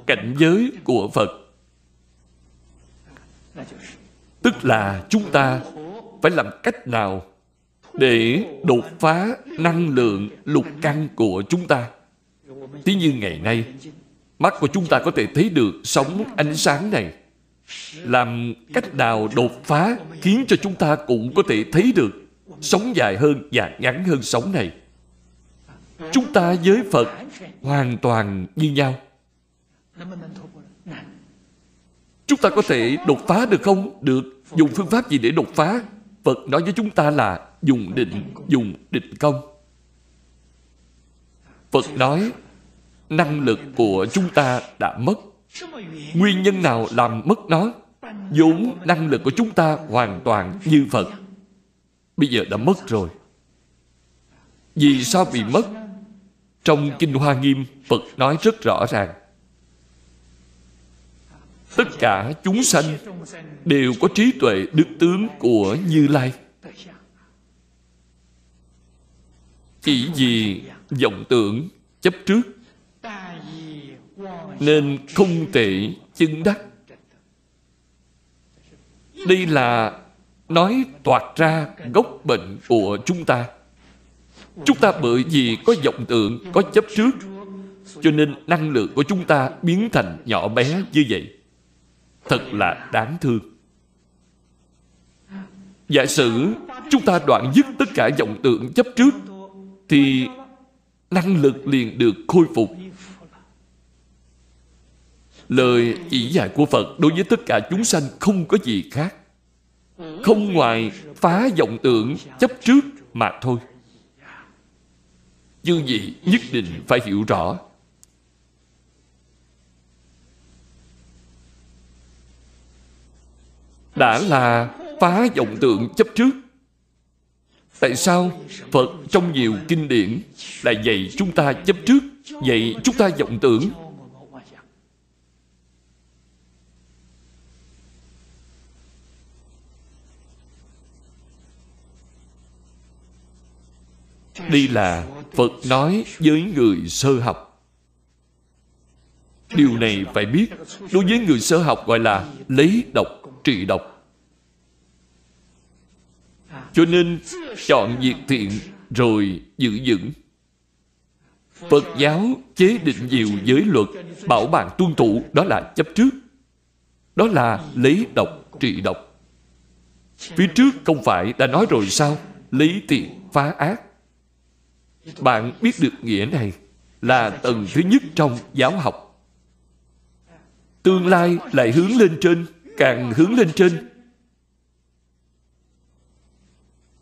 cảnh giới của phật. Tức là chúng ta phải làm cách nào để đột phá năng lượng lục căn của chúng ta? Tí như ngày nay, mắt của chúng ta có thể thấy được sóng ánh sáng này làm cách nào đột phá khiến cho chúng ta cũng có thể thấy được sống dài hơn và ngắn hơn sống này. Chúng ta với phật hoàn toàn như nhau. Chúng ta có thể đột phá được không? Được. Dùng phương pháp gì để đột phá? Phật nói với chúng ta là dùng định dùng định công. Phật nói, năng lực của chúng ta đã mất nguyên nhân nào làm mất nó? Vốn năng lực của chúng ta hoàn toàn như phật. Bây giờ đã mất rồi. Vì sao bị mất? Trong kinh hoa nghiêm, phật nói rất rõ ràng. Tất cả chúng sanh đều có trí tuệ đức tướng của như lai. Chỉ vì vọng tưởng chấp trước nên không thể chứng đắc. Đây là nói toạt ra gốc bệnh của chúng ta. Chúng ta bởi vì có vọng tượng có chấp trước, cho nên năng lượng của chúng ta biến thành nhỏ bé như vậy. Thật là đáng thương. Giả sử chúng ta đoạn dứt tất cả vọng tượng chấp trước, thì năng lực liền được khôi phục lời chỉ dạy của phật đối với tất cả chúng sanh không có gì khác. Không ngoài phá vọng tưởng, chấp trước mà thôi. Như vậy nhất định phải hiểu rõ. Đã là phá vọng tượng chấp trước. Tại sao phật trong nhiều kinh điển lại dạy chúng ta chấp trước, dạy chúng ta vọng tưởng? Đây là phật nói với người sơ học. Điều này phải biết, đối với người sơ học gọi là lấy độc, trị độc. Cho nên chọn việc thiện rồi giữ vững. Phật giáo chế định nhiều giới luật, bảo bạn tuân thủ, đó là chấp trước. Đó là lấy độc, trị độc. Phía trước không phải đã nói rồi sao? Lấy thiện phá ác bạn biết được nghĩa này là tầng thứ nhất trong giáo học. Tương lai lại hướng lên trên, càng hướng lên trên.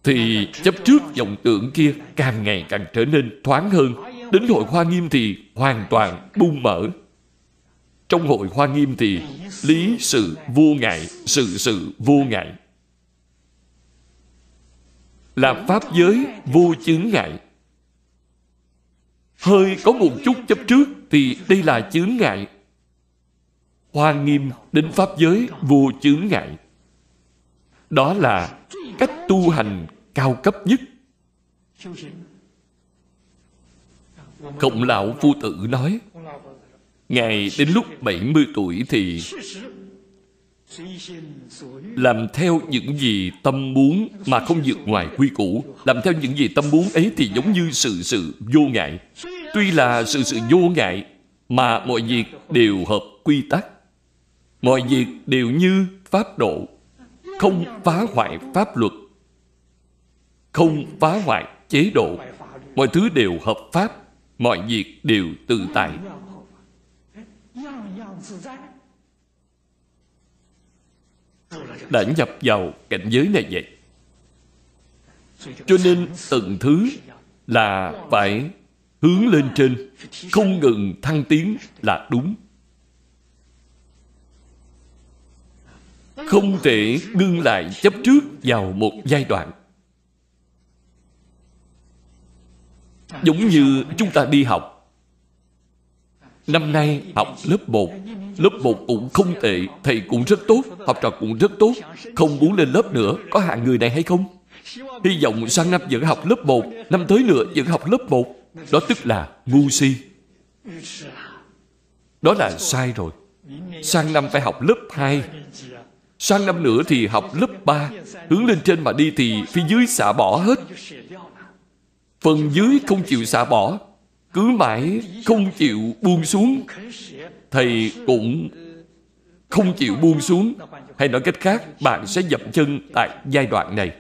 Thì chấp trước dòng tưởng kia càng ngày càng trở nên thoáng hơn. Đến hội hoa nghiêm thì hoàn toàn bung mở. Trong hội hoa nghiêm thì lý sự vô ngại, sự sự vô ngại. Là pháp giới vô chứng ngại hơi có một chút chấp trước thì đây là chướng ngại. Hoa nghiêm đến pháp giới vô chướng ngại. Đó là cách tu hành cao cấp nhất. Khổng lão phu tử nói, Ngài đến lúc 70 tuổi thì làm theo những gì tâm muốn mà không vượt ngoài quy củ. Làm theo những gì tâm muốn ấy thì giống như sự sự vô ngại. Tuy là sự sự vô ngại mà mọi việc đều hợp quy tắc. Mọi việc đều như pháp độ. Không phá hoại pháp luật. Không phá hoại chế độ. Mọi thứ đều hợp pháp. Mọi việc đều tự tại đã nhập vào cảnh giới này vậy. Cho nên từng thứ là phải hướng lên trên, không ngừng thăng tiến là đúng. Không thể ngưng lại chấp trước vào một giai đoạn. Giống như chúng ta đi học. Năm nay học lớp 1 lớp 1 cũng không tệ, thầy cũng rất tốt, học trò cũng rất tốt. Không muốn lên lớp nữa, có hạng người này hay không? Hy vọng sang năm vẫn học lớp 1 năm tới nữa vẫn học lớp 1 đó tức là ngu si. Đó là sai rồi. Sang năm phải học lớp 2 sang năm nữa thì học lớp 3 hướng lên trên mà đi thì phía dưới xả bỏ hết. Phần dưới không chịu xả bỏ cứ mãi không chịu buông xuống, thầy cũng không chịu buông xuống. Hay nói cách khác, bạn sẽ dậm chân tại giai đoạn này.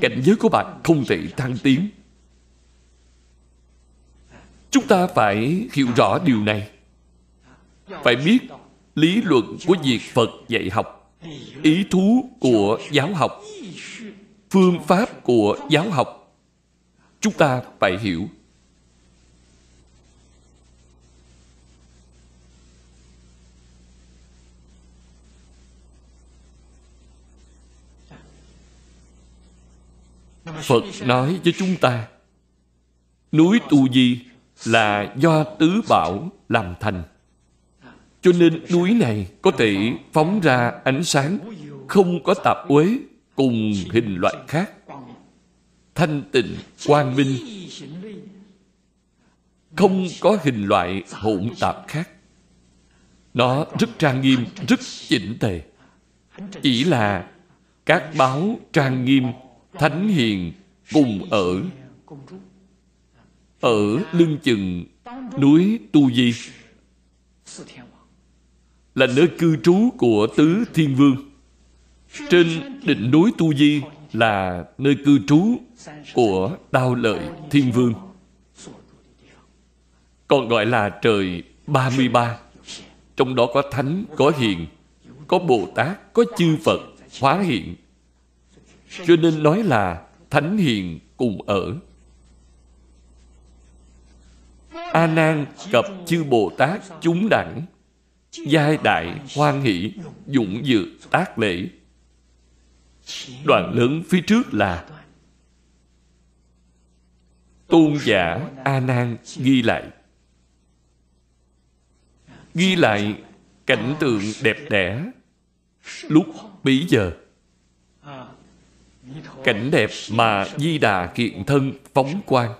Cảnh giới của bạn không thể thăng tiến. Chúng ta phải hiểu rõ điều này. Phải biết lý luận của việc phật dạy học, ý thú của giáo học, phương pháp của giáo học, chúng ta phải hiểu. Phật nói với chúng ta Núi Tu Di là do tứ bảo làm thành. Cho nên núi này có thể phóng ra ánh sáng Không có tạp uế cùng hình loại khác. Thanh tịnh, quang minh. Không có hình loại hỗn tạp khác. Nó rất trang nghiêm, rất chỉnh tề. Chỉ là các báo trang nghiêm thánh hiền cùng ở. Ở lưng chừng núi tu di. Là nơi cư trú của tứ thiên vương. Trên đỉnh núi tu di là nơi cư trú của đao lợi thiên vương. Còn gọi là trời 33 trong đó có thánh, có hiền, có bồ tát, có chư phật hóa hiện cho nên nói là thánh hiền cùng ở. A nan cập chư bồ tát chúng đẳng, giai đại hoan hỷ dụng dự tác lễ. Đoạn lớn phía trước là tôn giả a nan ghi lại. Ghi lại cảnh tượng đẹp đẽ lúc bấy giờ cảnh đẹp mà di đà kiện thân phóng quang.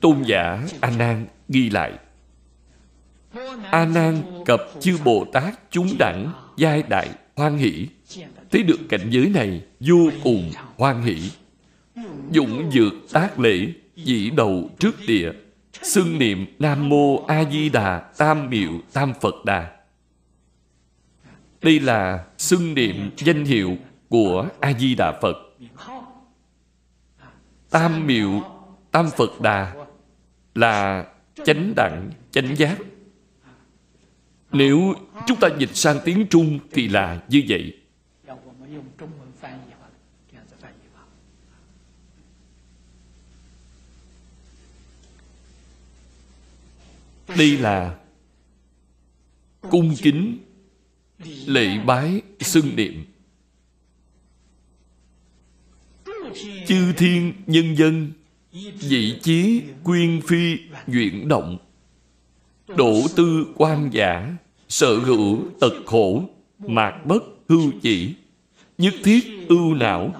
Tôn giả a nan ghi lại. A nan cập chư bồ tát chúng đẳng giai đại hoan hỷ. Thấy được cảnh giới này vô cùng hoan hỷ. Dũng dược tác lễ, dĩ đầu trước địa. Xưng niệm nam mô a di đà tam miệu tam phật đà. Đây là xưng niệm danh hiệu của a di đà phật. Tam miệu, tam phật đà là chánh đẳng, chánh giác. Nếu chúng ta dịch sang tiếng trung thì là như vậy. Đây là cung kính lễ bái xưng niệm. Chư thiên, nhân dân, vị chí quyên phi duyện động. Đổ tư quan giả, sở hữu tật khổ, mạc bất hưu chỉ. Nhất thiết ưu não,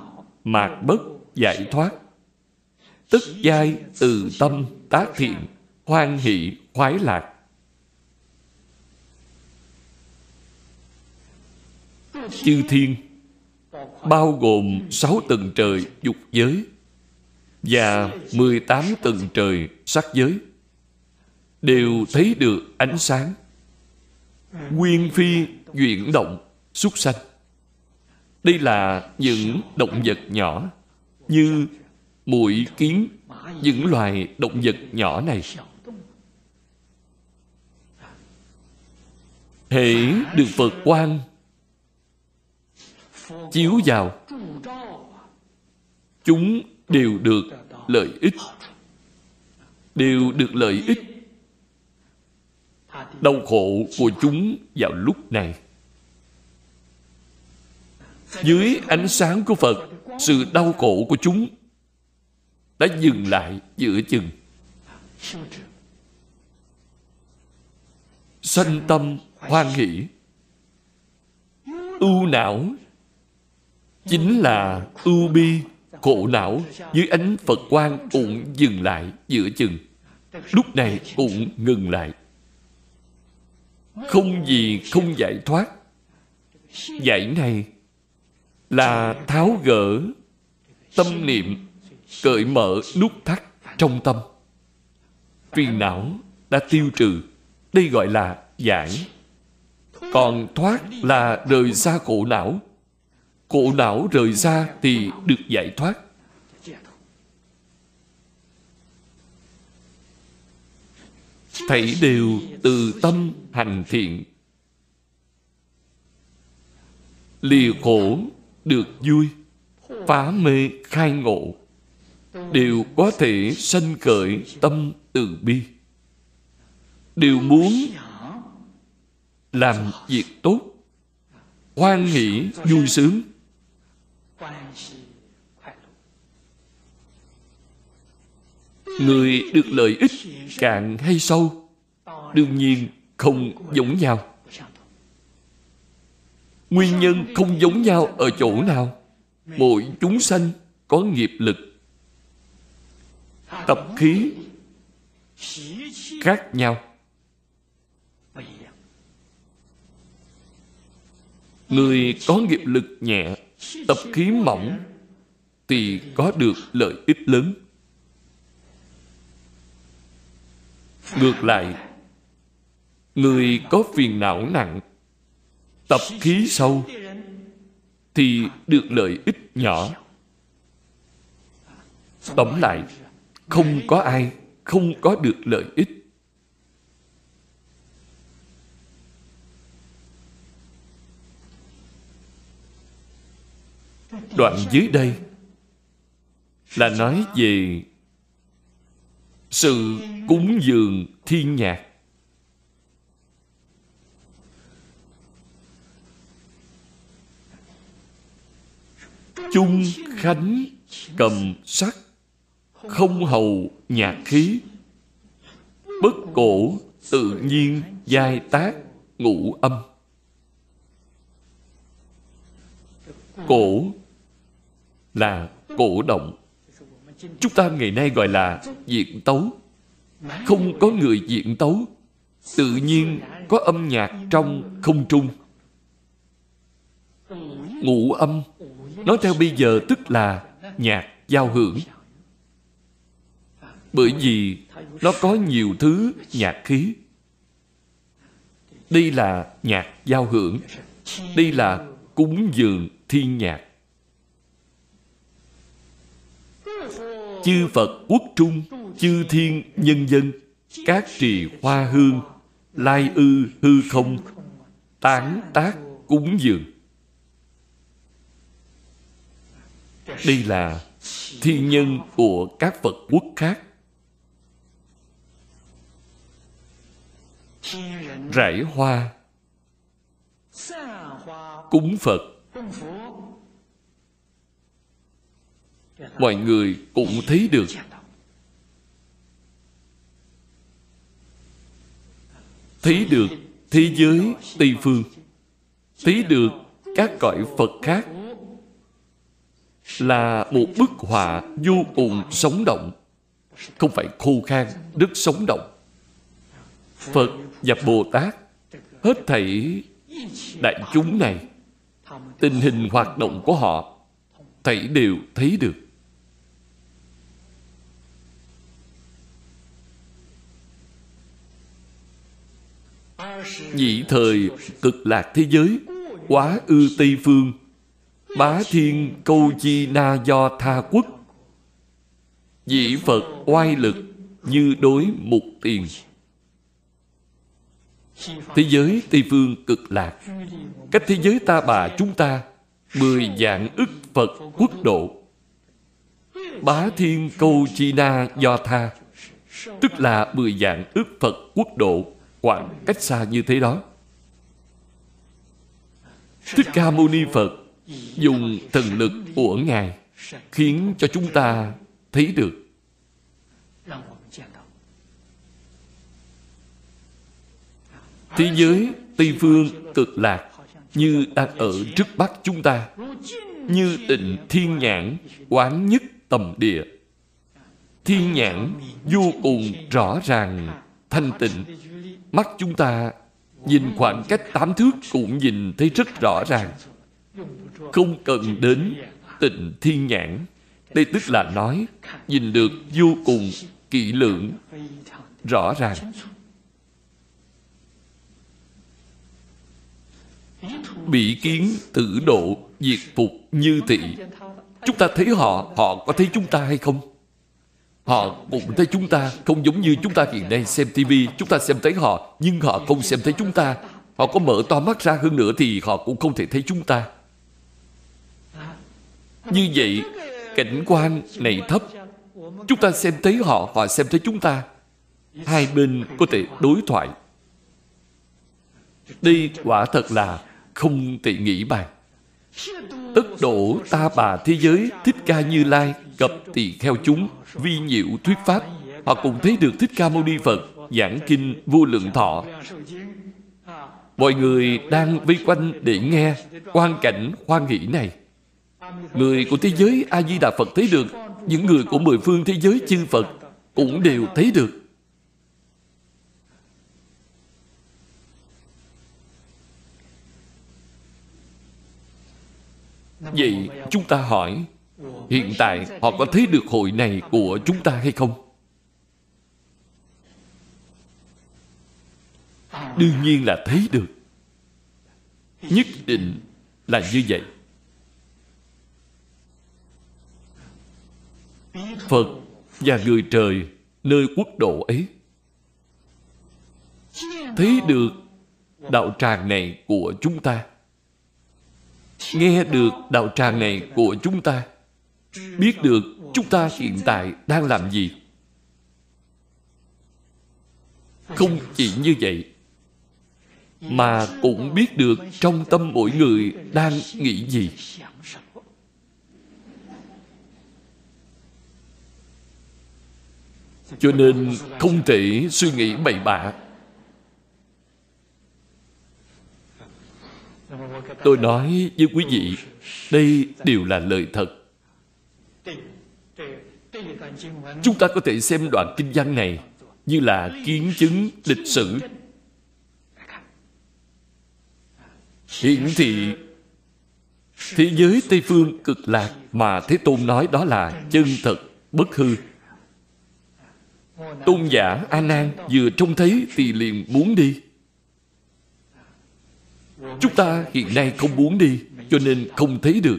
mạc bất giải thoát. Tức giai từ tâm tác thiện, hoan hỷ, khoái lạc. Chư thiên bao gồm sáu tầng trời dục giới và 18 tầng trời sắc giới. Đều thấy được ánh sáng, nguyên phi chuyển động, xuất sanh. Đây là những động vật nhỏ như muội kiến, những loài động vật nhỏ này. Hễ được phật quan chiếu vào. Chúng đều được lợi ích. Đều được lợi ích. Đau khổ của chúng vào lúc này. Dưới ánh sáng của phật, sự đau khổ của chúng đã dừng lại giữa chừng. Sanh tâm hoan hỷ. Ưu não chính là ưu bi, khổ não, dưới ánh phật quang cũng dừng lại giữa chừng. Lúc này cũng ngừng lại. Không gì không giải thoát. Giải này là tháo gỡ tâm niệm, cởi mở nút thắt trong tâm. Phiền não đã tiêu trừ, đây gọi là giải. Còn thoát là rời xa khổ não cổ não rời ra thì được giải thoát. Thảy đều từ tâm hành thiện. Lìa khổ được vui, phá mê khai ngộ. Đều có thể sanh khởi tâm từ bi. Đều muốn làm việc tốt, hoan hỷ vui sướng. Người được lợi ích cạn hay sâu đương nhiên không giống nhau. Nguyên nhân không giống nhau ở chỗ nào, mỗi chúng sanh có nghiệp lực, tập khí khác nhau. Người có nghiệp lực nhẹ, tập khí mỏng thì có được lợi ích lớn. Ngược lại, người có phiền não nặng, tập khí sâu, thì được lợi ích nhỏ. Tóm lại, không có ai không có được lợi ích. Đoạn dưới đây là nói về sự cúng dường thiên nhạc. Chung khánh cầm sắc không hầu nhạc khí. Bất cổ tự nhiên giai tác ngũ âm. Cổ là cổ động chúng ta ngày nay gọi là diện tấu. Không có người diện tấu. Tự nhiên có âm nhạc trong không trung. Ngũ âm. Nói theo bây giờ tức là nhạc giao hưởng. Bởi vì nó có nhiều thứ nhạc khí. Đây là nhạc giao hưởng. Đây là cúng dường thiên nhạc. Chư phật quốc trung, chư thiên nhân dân, các trì hoa hương, lai ư, hư không, tán tác cúng dường. Đây là thiên nhân của các phật quốc khác. Rải hoa. Cúng phật. Mọi người cũng thấy được. Thấy được thế giới tây phương. Thấy được các cõi phật khác. Là một bức họa vô cùng sống động. Không phải khô khan, rất sống động. Phật và bồ tát, hết thảy đại chúng này, tình hình hoạt động của họ, thảy đều thấy được. Nhị thời, cực lạc thế giới, quá ư tây phương. Bá thiên câu chi na do tha quốc. Dĩ phật oai lực như đối mục tiền. Thế giới tây phương cực lạc. Cách thế giới ta bà chúng ta, mười dạng ức phật quốc độ. Bá thiên câu chi na do tha, tức là mười dạng ức phật quốc độ khoảng cách xa như thế đó. Thích ca mâu ni phật dùng thần lực của ngài khiến cho chúng ta thấy được. Thế giới tây phương cực lạc như đang ở trước mắt chúng ta, như tịnh thiên nhãn quán nhất tầm địa. Thiên nhãn vô cùng rõ ràng, thanh tịnh mắt chúng ta nhìn khoảng cách tám thước cũng nhìn thấy rất rõ ràng. Không cần đến tịnh thiên nhãn. Đây tức là nói, nhìn được vô cùng kỹ lưỡng, rõ ràng. Bị kiến tử độ diệt phục như thị. Chúng ta thấy họ họ có thấy chúng ta hay không? Họ cũng thấy chúng ta không giống như chúng ta hiện nay xem tivi chúng ta xem thấy họ, nhưng họ không xem thấy chúng ta. Họ có mở to mắt ra hơn nữa thì họ cũng không thể thấy chúng ta. Như vậy, cảnh quan này thấp. Chúng ta xem thấy họ họ xem thấy chúng ta. Hai bên có thể đối thoại. Đây quả thật là không thể nghĩ bàn. Tất độ ta bà thế giới thích ca như lai cập tỳ kheo chúng vi nhiễu thuyết pháp, họ cùng thấy được thích ca mâu ni phật, giảng kinh, vô lượng thọ. Mọi người đang vây quanh để nghe quan cảnh hoan hỷ này. Người của thế giới a di đà phật thấy được, những người của mười phương thế giới chư phật cũng đều thấy được. Vậy chúng ta hỏi Hiện tại họ có thấy được hội này của chúng ta hay không? Đương nhiên là thấy được. Nhất định là như vậy. Phật và người trời nơi quốc độ ấy thấy được đạo tràng này của chúng ta, nghe được đạo tràng này của chúng ta biết được chúng ta hiện tại đang làm gì. Không chỉ như vậy, mà cũng biết được trong tâm mỗi người đang nghĩ gì. Cho nên không thể suy nghĩ bậy bạ. Tôi nói với quý vị, đây đều là lời thật chúng ta có thể xem đoạn kinh văn này như là kiến chứng lịch sử. Hiển thị, thế giới tây phương cực lạc mà thế tôn nói đó là chân thật, bất hư. Tôn giả a nan vừa trông thấy thì liền muốn đi. Chúng ta hiện nay không muốn đi, cho nên không thấy được,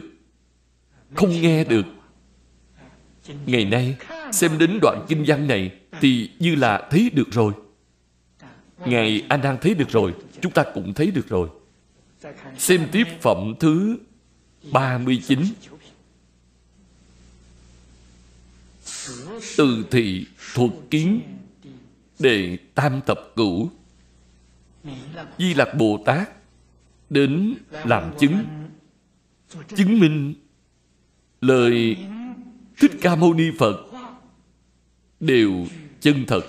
không nghe được ngày nay, xem đến đoạn kinh văn này thì như là thấy được rồi. Ngài anh đang thấy được rồi, chúng ta cũng thấy được rồi. Xem tiếp phẩm thứ 39 từ thị thuật kiến đệ tam tập cửu. Di lặc bồ tát đến làm chứng chứng minh lời Thích Ca Mâu Ni Phật đều chân thật.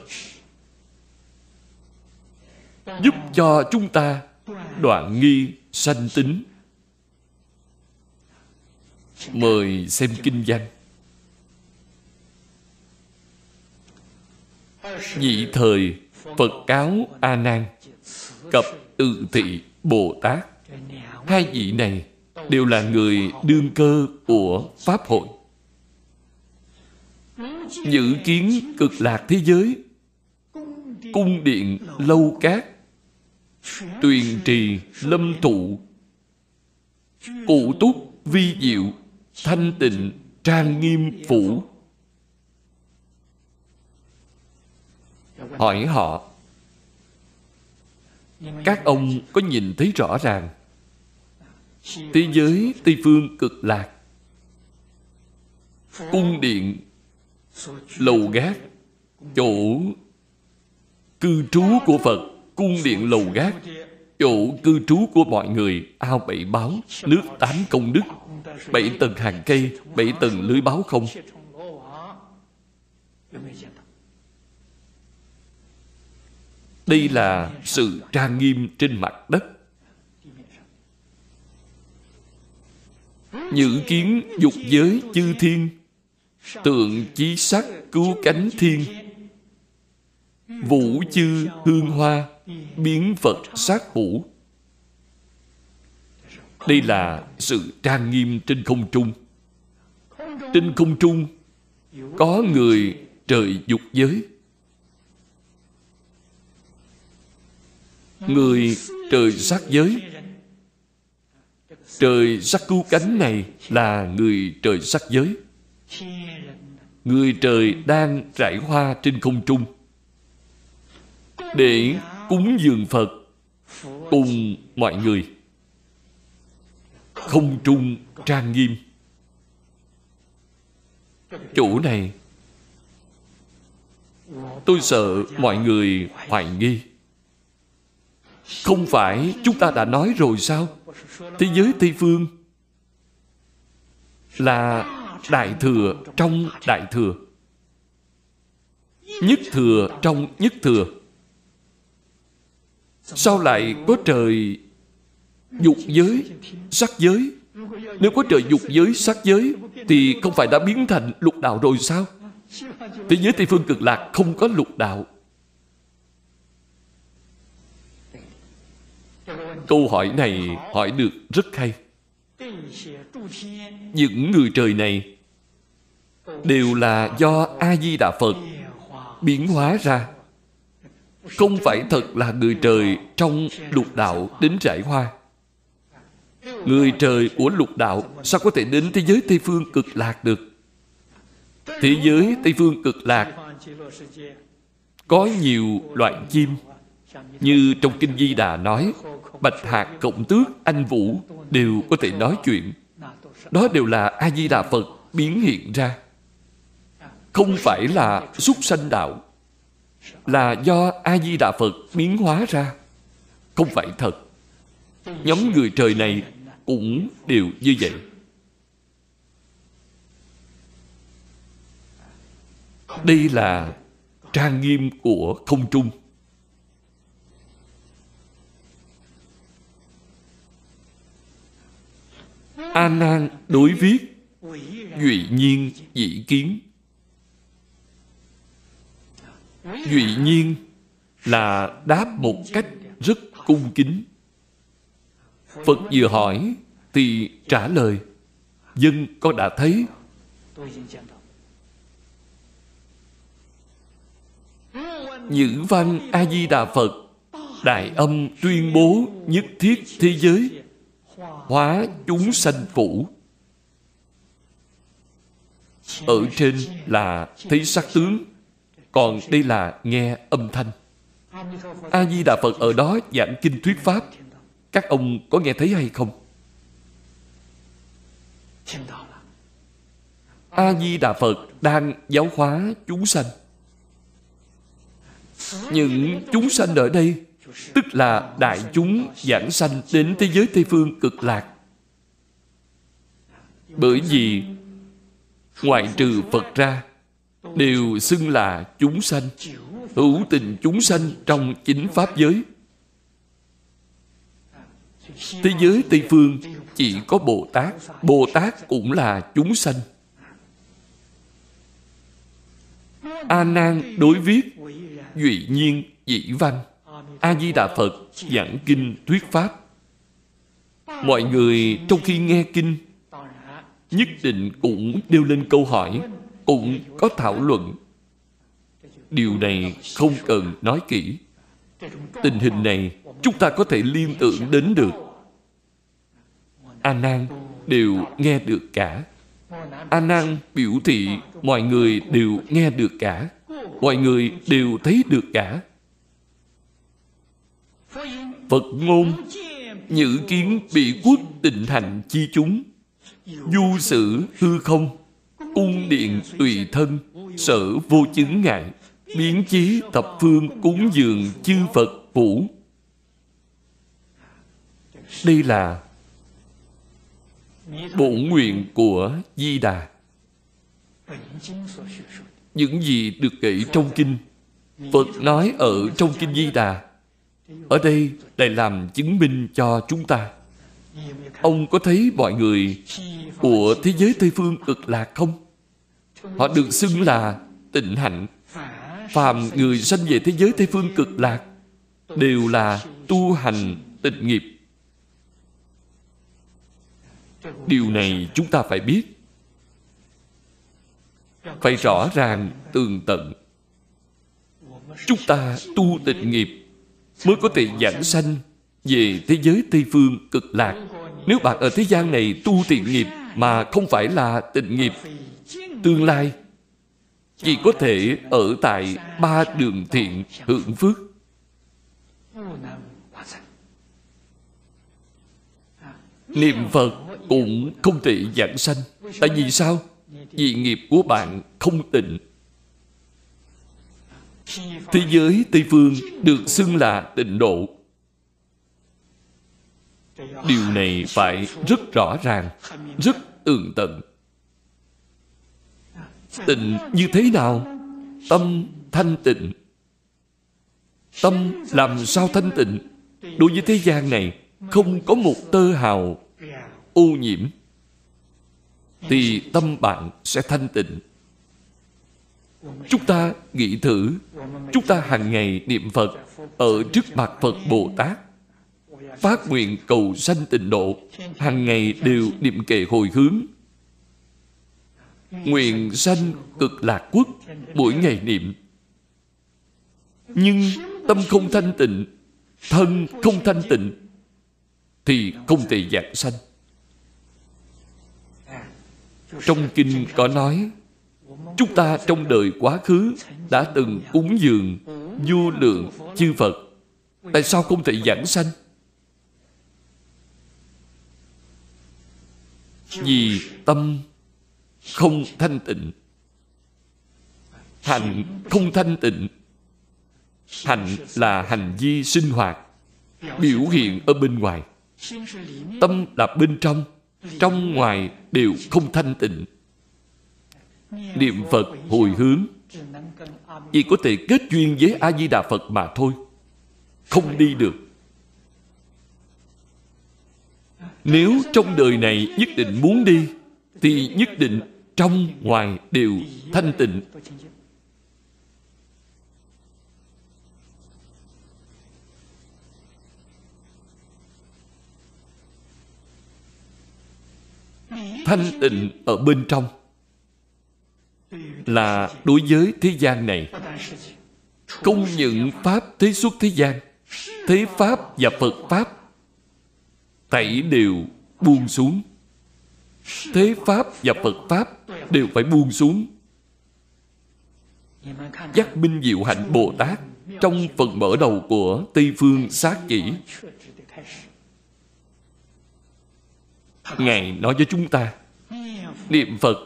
Giúp cho chúng ta đoạn nghi sanh tính. Mời xem kinh văn. Nhị thời phật cáo a nan, cập tự thị bồ tát. Hai vị này đều là người đương cơ của pháp hội dự kiến cực lạc thế giới, cung điện lâu cát, tuyền trì lâm thụ cụ túc vi diệu, thanh tịnh, trang nghiêm phủ. Hỏi họ, các ông có nhìn thấy rõ ràng, thế giới tây phương cực lạc, cung điện lầu gác, chỗ cư trú của phật, cung điện lầu gác, chỗ cư trú của mọi người, ao bảy báo, nước tám công đức, bảy tầng hàng cây, bảy tầng lưới báo không? Đây là sự trang nghiêm trên mặt đất. Nhữ kiến dục giới chư thiên. Tượng chí sắc cứu cánh thiên. Vũ chư hương hoa, Biến Phật sát hữu Đây là sự trang nghiêm trên không trung. Trên không trung, Có người trời dục giới. Người trời sát giới. Trời sắc cứu cánh này là người trời sắc giới. Người trời đang trải hoa trên không trung để cúng dường Phật cùng mọi người. Không trung trang nghiêm. Chỗ này, tôi sợ mọi người hoài nghi. Không phải chúng ta đã nói rồi sao? Thế giới Tây Phương là Đại Thừa trong Đại Thừa. Nhất Thừa trong Nhất Thừa. Sao lại có trời dục giới, sắc giới? Nếu có trời dục giới, sắc giới thì không phải đã biến thành lục đạo rồi sao? Thế giới Tây Phương cực lạc không có lục đạo. Câu hỏi này hỏi được rất hay. Những người trời này đều là do A-di-đà Phật biến hóa ra. Không phải thật là người trời trong lục đạo đến trải hoa. Người trời của lục đạo sao có thể đến thế giới Tây Phương cực lạc được? Thế giới Tây Phương cực lạc có nhiều loại chim, như trong Kinh Di Đà nói Bạch Hạc, Cộng Tước, Anh Vũ đều có thể nói chuyện. Đó đều là A-di-đà Phật biến hiện ra. Không phải là xuất sanh đạo. Là do A-di-đà Phật biến hóa ra. Không phải thật. Nhóm người trời này cũng đều như vậy. Đây là trang nghiêm của không trung. A Nan đối viết, Duy nhiên dị kiến. Duy nhiên là đáp một cách rất cung kính. Phật vừa hỏi thì trả lời, Dân con đã thấy? Nhữ văn A-di-đà Phật, Đại âm tuyên bố nhất thiết thế giới hóa chúng sanh phủ. Ở trên là thấy sắc tướng, còn đây là nghe âm thanh. A di đà phật ở đó giảng kinh thuyết pháp. Các ông có nghe thấy hay không? A di đà phật đang giáo hóa chúng sanh. Những chúng sanh ở đây tức là đại chúng giảng sanh đến thế giới Tây Phương cực lạc. Bởi vì ngoại trừ Phật ra, đều xưng là chúng sanh, hữu tình chúng sanh trong chính Pháp giới. Thế giới Tây Phương chỉ có Bồ Tát, Bồ Tát cũng là chúng sanh. A Nan đối viết Duy nhiên dĩ văn A Di Đà Phật giảng kinh thuyết pháp. Mọi người trong khi nghe kinh, Nhất định cũng đều lên câu hỏi, Cũng có thảo luận. Điều này không cần nói kỹ. Tình hình này Chúng ta có thể liên tưởng đến được. A Nan đều nghe được cả. A Nan biểu thị mọi người đều nghe được cả. Mọi người đều thấy được cả. Phật ngôn, Nhữ kiến bị quốc tịnh thành chi chúng. Du sử hư không Cung điện tùy thân, Sở vô chứng ngại. Biến chí thập phương cúng dường chư Phật phủ. Đây là bổn nguyện của Di Đà. Những gì được kể trong kinh, Phật nói ở trong kinh Di Đà. Ở đây lại làm chứng minh cho chúng ta. Ông có thấy mọi người của thế giới Tây Phương cực lạc không? Họ được xưng là tịnh hạnh. Phàm người sanh về thế giới Tây Phương cực lạc Đều là tu hành tịnh nghiệp. Điều này chúng ta phải biết. Phải rõ ràng tường tận. Chúng ta tu tịnh nghiệp mới có thể giảng sanh. Về thế giới tây phương cực lạc. Nếu bạn ở thế gian này tu thiện nghiệp mà không phải là tịnh nghiệp, tương lai chỉ có thể ở tại ba đường thiện hưởng phước. Niệm phật cũng không thể giảng sanh. Tại vì sao? Vì nghiệp của bạn không tịnh thế giới tây phương được xưng là tịnh độ. Điều này phải rất rõ ràng, rất tường tận. Tịnh như thế nào? Tâm thanh tịnh. Tâm làm sao thanh tịnh? Đối với thế gian này, không có một tơ hào ô nhiễm. Thì tâm bạn sẽ thanh tịnh chúng ta nghĩ thử. Chúng ta hàng ngày niệm phật ở trước mặt phật bồ tát phát nguyện cầu sanh tịnh độ, hàng ngày đều niệm kệ hồi hướng. Nguyện sanh cực lạc quốc mỗi ngày niệm. Nhưng tâm không thanh tịnh, thân không thanh tịnh, thì không thể dạng sanh. Trong kinh có nói chúng ta trong đời quá khứ đã từng cúng dường vô lượng chư phật. Tại sao không thể giảng sanh? Vì tâm không thanh tịnh, hành không thanh tịnh. Hành là hành vi sinh hoạt, biểu hiện ở bên ngoài. Tâm là bên trong trong ngoài đều không thanh tịnh niệm phật hồi hướng chỉ có thể kết duyên với a di đà phật mà thôi. Không đi được. Nếu trong đời này nhất định muốn đi, thì nhất định trong ngoài đều thanh tịnh. Thanh tịnh ở bên trong là đối với thế gian này. Công nhận pháp, thế xuất thế gian, thế pháp và phật pháp thảy đều buông xuống. Thế pháp và phật pháp đều phải buông xuống. Giác minh diệu hạnh bồ tát trong phần mở đầu của tây phương sát chỉ Ngài nói với chúng ta, Niệm Phật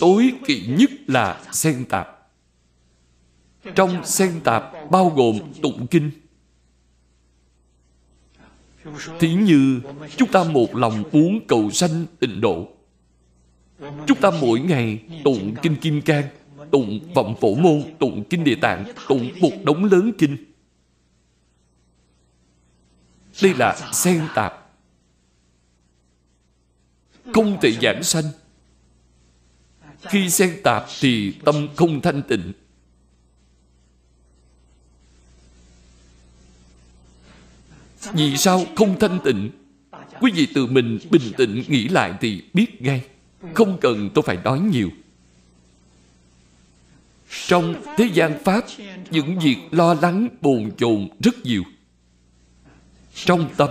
tối kỵ nhất là xen tạp Trong xen tạp bao gồm tụng kinh Thí như chúng ta một lòng muốn cầu sanh tịnh độ Chúng ta mỗi ngày tụng Kinh Kim Cang, tụng Vọng Phổ Môn, tụng Kinh Địa Tạng, tụng một đống lớn kinh. Đây là xen tạp. Không thể giảng sanh. Khi xen tạp thì tâm không thanh tịnh. Vì sao không thanh tịnh? Quý vị tự mình bình tĩnh nghĩ lại thì biết ngay. Không cần tôi phải nói nhiều. Trong thế gian Pháp, những việc lo lắng, bồn chồn rất nhiều. Trong tâm,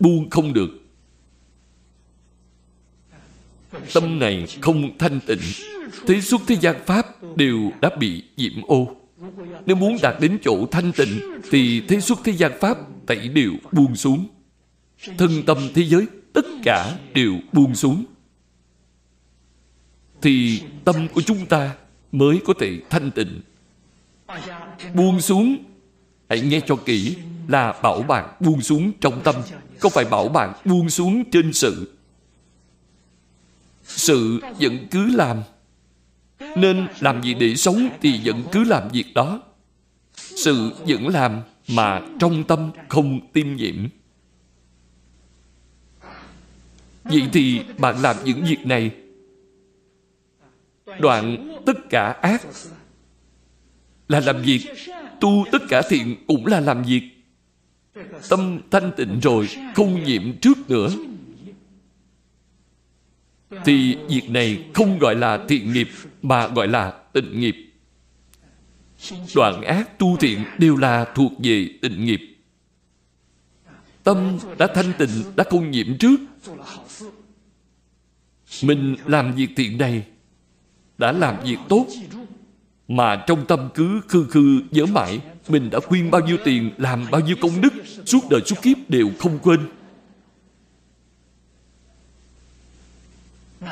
buông không được. Tâm này không thanh tịnh. Thế suốt thế gian Pháp đều đã bị nhiễm ô. Nếu muốn đạt đến chỗ thanh tịnh, thì thế suốt thế gian Pháp tẩy đều buông xuống. Thân tâm thế giới, tất cả đều buông xuống thì tâm của chúng ta mới có thể thanh tịnh buông xuống hãy nghe cho kỹ là bảo bạn buông xuống trong tâm không phải bảo bạn buông xuống trên sự sự vẫn cứ làm. Nên làm gì để sống thì vẫn cứ làm việc đó. Sự vẫn làm mà trong tâm không tiêm nhiễm. Vậy thì bạn làm những việc này. Đoạn tất cả ác là làm việc, tu tất cả thiện cũng là làm việc. Tâm thanh tịnh rồi, không nhiễm trước nữa thì việc này không gọi là thiện nghiệp, mà gọi là tịnh nghiệp. Đoạn ác tu thiện đều là thuộc về tịnh nghiệp. Tâm đã thanh tịnh, đã không nhiễm trước. Mình làm việc thiện này đã làm việc tốt, mà trong tâm cứ khư khư nhớ mãi mình đã khuyên bao nhiêu tiền, làm bao nhiêu công đức, suốt đời suốt kiếp đều không quên.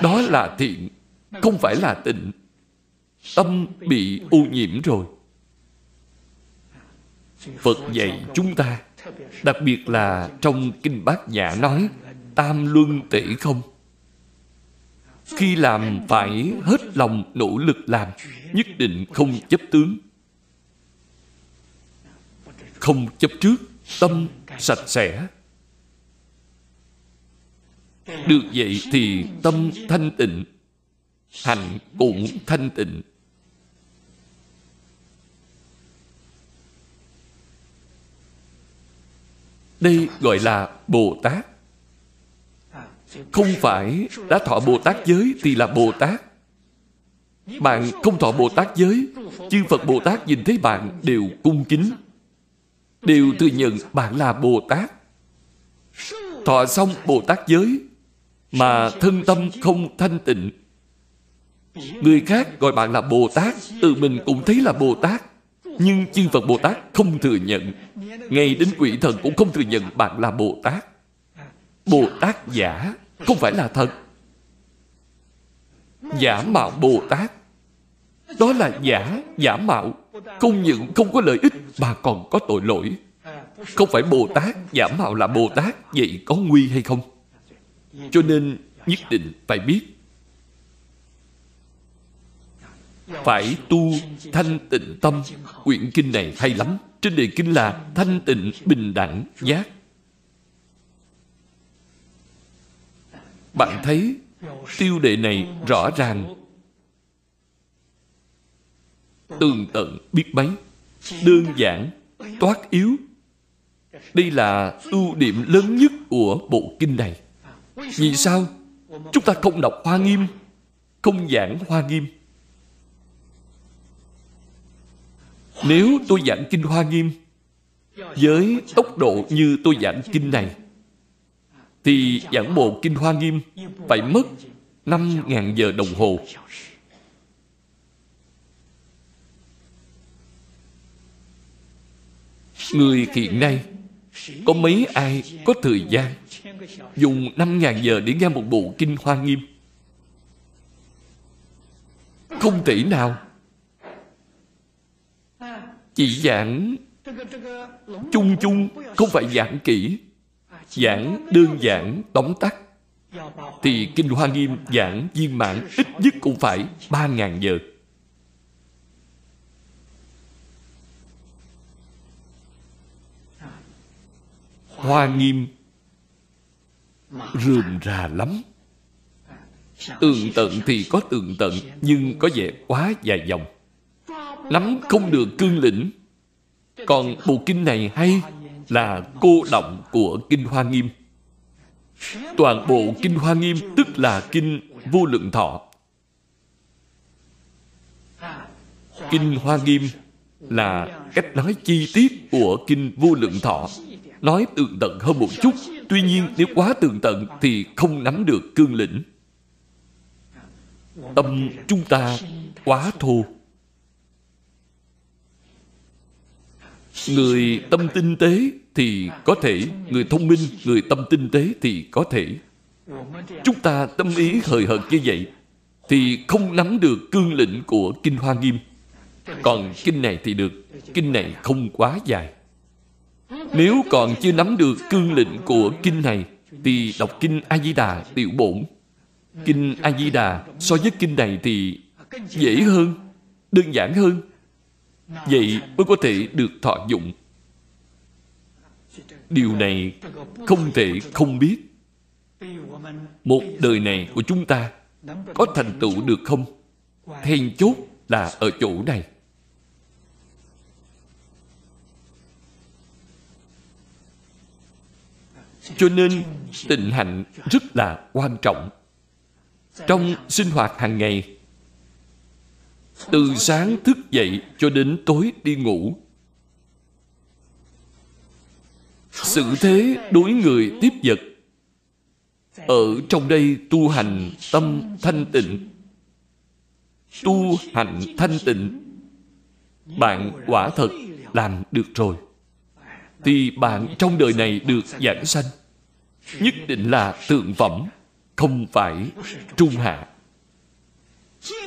Đó là thiện không phải là tịnh. Tâm bị ô nhiễm rồi. Phật dạy chúng ta, đặc biệt là trong kinh bát nhã nói, tam luân tể không. Khi làm phải hết lòng nỗ lực làm, nhất định không chấp tướng. Không chấp trước, tâm sạch sẽ được vậy thì tâm thanh tịnh hành cũng thanh tịnh đây gọi là bồ tát không phải đã thọ Bồ Tát giới thì là Bồ Tát. Bạn không thọ Bồ Tát giới, chư Phật Bồ Tát nhìn thấy bạn đều cung kính, đều thừa nhận bạn là Bồ Tát. Thọ xong Bồ Tát giới, mà thân tâm không thanh tịnh. Người khác gọi bạn là Bồ Tát, tự mình cũng thấy là Bồ Tát. Nhưng chư Phật Bồ Tát không thừa nhận. Ngay đến quỷ thần cũng không thừa nhận bạn là Bồ Tát. Bồ Tát giả không phải là thật giả mạo bồ tát đó là giả giả mạo không những không có lợi ích mà còn có tội lỗi không phải bồ tát giả mạo là bồ tát vậy có nguy hay không cho nên nhất định phải biết. Phải tu thanh tịnh tâm. Quyển kinh này hay lắm. Trên đề kinh là thanh tịnh bình đẳng giác. Bạn thấy tiêu đề này rõ ràng. Tường tận biết mấy. Đơn giản, toát yếu. Đây là ưu điểm lớn nhất của bộ kinh này vì sao chúng ta không đọc hoa nghiêm, không giảng hoa nghiêm nếu tôi giảng kinh hoa nghiêm với tốc độ như tôi giảng kinh này, thì giảng bộ Kinh Hoa Nghiêm phải mất 5.000 giờ đồng hồ. Người hiện nay có mấy ai có thời gian dùng 5.000 giờ để nghe một bộ Kinh Hoa Nghiêm? Không thể nào. Chỉ giảng chung chung, không phải giảng kỹ giảng đơn giản tóm tắt thì Kinh Hoa Nghiêm giảng viên mãn ít nhất cũng phải ba ngàn giờ. Hoa Nghiêm rườm rà lắm. Tường tận thì có tường tận, nhưng có vẻ quá dài dòng. Nắm không được cương lĩnh. Còn bộ kinh này hay là cô động của Kinh Hoa Nghiêm. Toàn bộ Kinh Hoa Nghiêm tức là Kinh Vô Lượng Thọ. Kinh Hoa Nghiêm là cách nói chi tiết của Kinh Vô Lượng Thọ. Nói tường tận hơn một chút, tuy nhiên nếu quá tường tận thì không nắm được cương lĩnh. Tâm chúng ta quá thô. Người tâm tinh tế thì có thể, người thông minh, người tâm tinh tế thì có thể. Chúng ta tâm ý hời hợt như vậy thì không nắm được cương lĩnh của Kinh Hoa Nghiêm. Còn kinh này thì được, kinh này không quá dài. Nếu còn chưa nắm được cương lĩnh của kinh này thì đọc kinh A-di-đà tiểu bổn. Kinh A-di-đà so với kinh này thì dễ hơn, đơn giản hơn. Vậy mới có thể được thọ dụng. Điều này không thể không biết. Một đời này của chúng ta có thành tựu được không? Then chốt là ở chỗ này. Cho nên tịnh hạnh rất là quan trọng. Trong sinh hoạt hàng ngày, từ sáng thức dậy cho đến tối đi ngủ, sự thế đối người tiếp vật ở trong đây tu hành tâm thanh tịnh. Tu hành thanh tịnh bạn quả thật làm được rồi. Thì bạn trong đời này được giảng sanh nhất định là thượng phẩm, không phải trung hạ.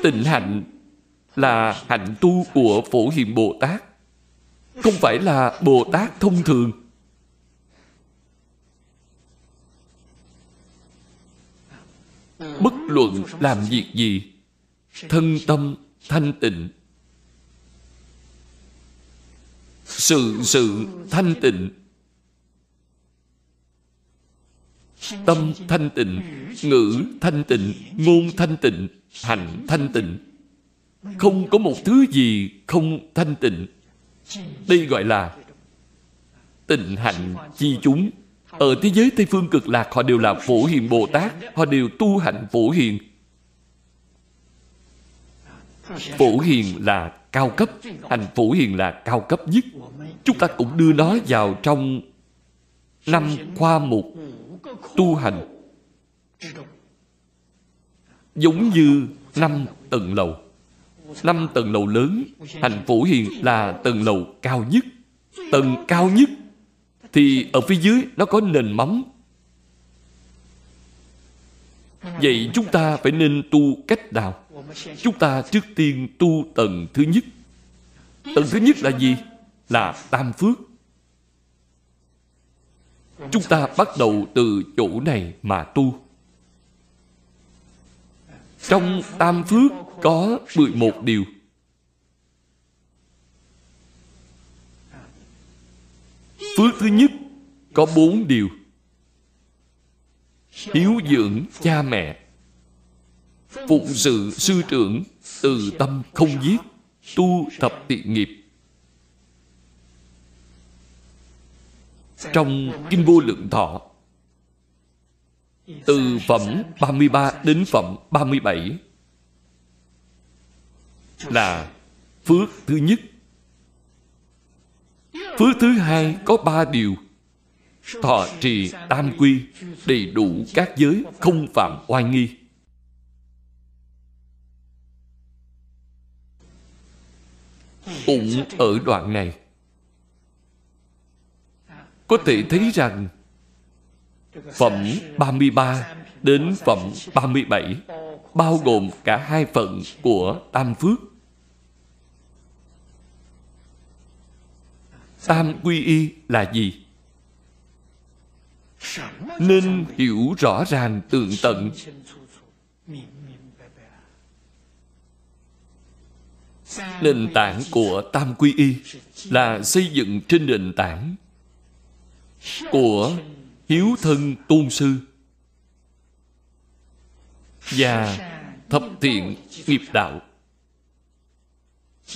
Tịnh hạnh là hạnh tu của phổ hiền bồ tát, không phải là bồ tát thông thường. Bất luận làm việc gì, thân tâm thanh tịnh. Sự sự thanh tịnh tâm thanh tịnh, ngữ thanh tịnh, ngôn thanh tịnh, hành thanh tịnh. Không có một thứ gì không thanh tịnh. Đây gọi là tịnh hạnh chi chúng. Ở thế giới Tây Phương cực lạc, họ đều là phổ hiền Bồ Tát, Họ đều tu hạnh phổ hiền. Phổ hiền là cao cấp, Hành phổ hiền là cao cấp nhất. Chúng ta cũng đưa nó vào trong năm khoa mục tu hành. Giống như năm tầng lầu. Năm tầng lầu lớn Hành phổ hiền là tầng lầu cao nhất. Tầng cao nhất thì ở phía dưới nó có nền móng. Vậy chúng ta phải nên tu cách nào? Chúng ta trước tiên tu tầng thứ nhất. Tầng thứ nhất là gì? Là tam phước chúng ta bắt đầu từ chỗ này mà tu. Trong tam phước có 11 điều. Phước thứ nhất có bốn điều. Hiếu dưỡng cha mẹ. Phụng sự sư trưởng Từ tâm không giết, Tu thập tiện nghiệp. Trong Kinh Vô Lượng Thọ. Từ phẩm 33 đến phẩm 37 Là phước thứ nhất. Phước thứ hai có ba điều. Thọ trì tam quy, Đầy đủ các giới, Không phạm oai nghi. Cũng ở đoạn này có thể thấy rằng, Phẩm 33 đến phẩm 37 Bao gồm cả hai phần của Tam Phước. Tam quy y là gì? nên hiểu rõ ràng tường tận. Nền tảng của tam quy y là xây dựng trên nền tảng của hiếu thân tôn sư và thập thiện nghiệp đạo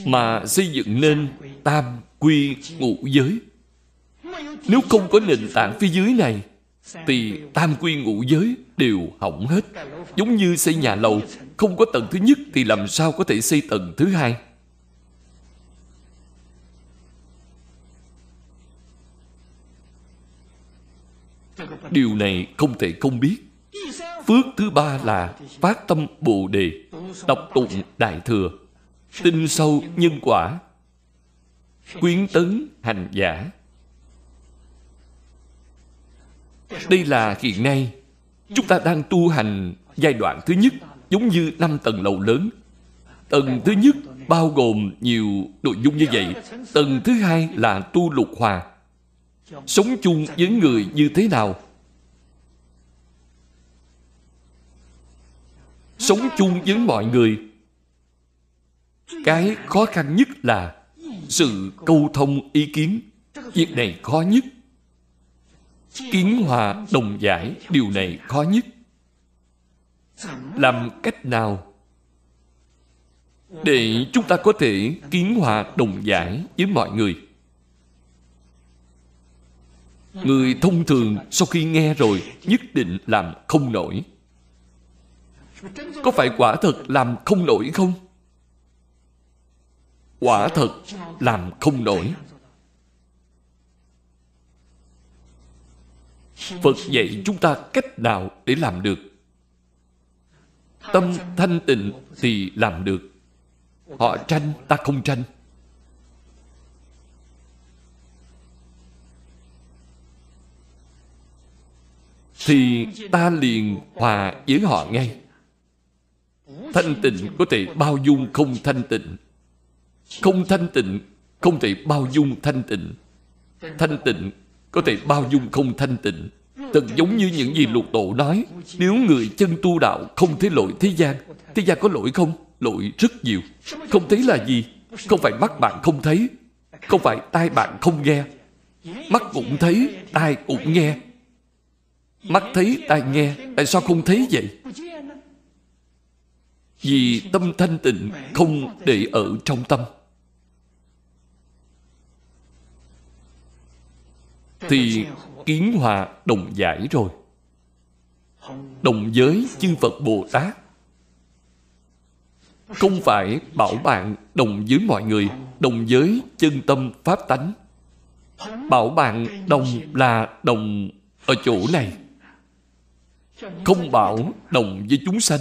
mà xây dựng nên tam quy ngũ giới. Nếu không có nền tảng phía dưới này, thì tam quy ngũ giới đều hỏng hết. Giống như xây nhà lầu, không có tầng thứ nhất thì làm sao có thể xây tầng thứ hai? Điều này không thể không biết. Phước thứ ba là phát tâm bồ đề, đọc tụng đại thừa, tin sâu nhân quả, quyến tấn hành giả. Đây là hiện nay chúng ta đang tu hành giai đoạn thứ nhất, giống như năm tầng lầu lớn. Tầng thứ nhất bao gồm nhiều nội dung như vậy. Tầng thứ hai là tu lục hòa. Sống chung với người như thế nào? Sống chung với mọi người. Cái khó khăn nhất là sự câu thông ý kiến. Việc này khó nhất. Kiến hòa đồng giải, điều này khó nhất. Làm cách nào để chúng ta có thể kiến hòa đồng giải với mọi người? Người thông thường sau khi nghe rồi nhất định làm không nổi có phải quả thật làm không nổi không? Quả thật làm không nổi. Phật dạy chúng ta cách nào để làm được? Tâm thanh tịnh thì làm được. Họ tranh, ta không tranh. Thì ta liền hòa với họ ngay thanh tịnh có thể bao dung không thanh tịnh. Không thanh tịnh, không thể bao dung thanh tịnh. Thanh tịnh có thể bao dung không thanh tịnh. Thật giống như những gì lục tổ nói, nếu người chân tu đạo không thấy lỗi thế gian thế gian có lỗi không? Lỗi rất nhiều. Không thấy là gì? Không phải mắt bạn không thấy, không phải tai bạn không nghe. Mắt cũng thấy, tai cũng nghe. Mắt thấy, tai nghe, tại sao không thấy vậy? Vì tâm thanh tịnh không để ở trong tâm. Thì kiến hòa đồng giải rồi. Đồng giới chư phật bồ tát. Không phải bảo bạn đồng với mọi người, đồng giới chân tâm pháp tánh. Bảo bạn đồng là đồng ở chỗ này. Không bảo đồng với chúng sanh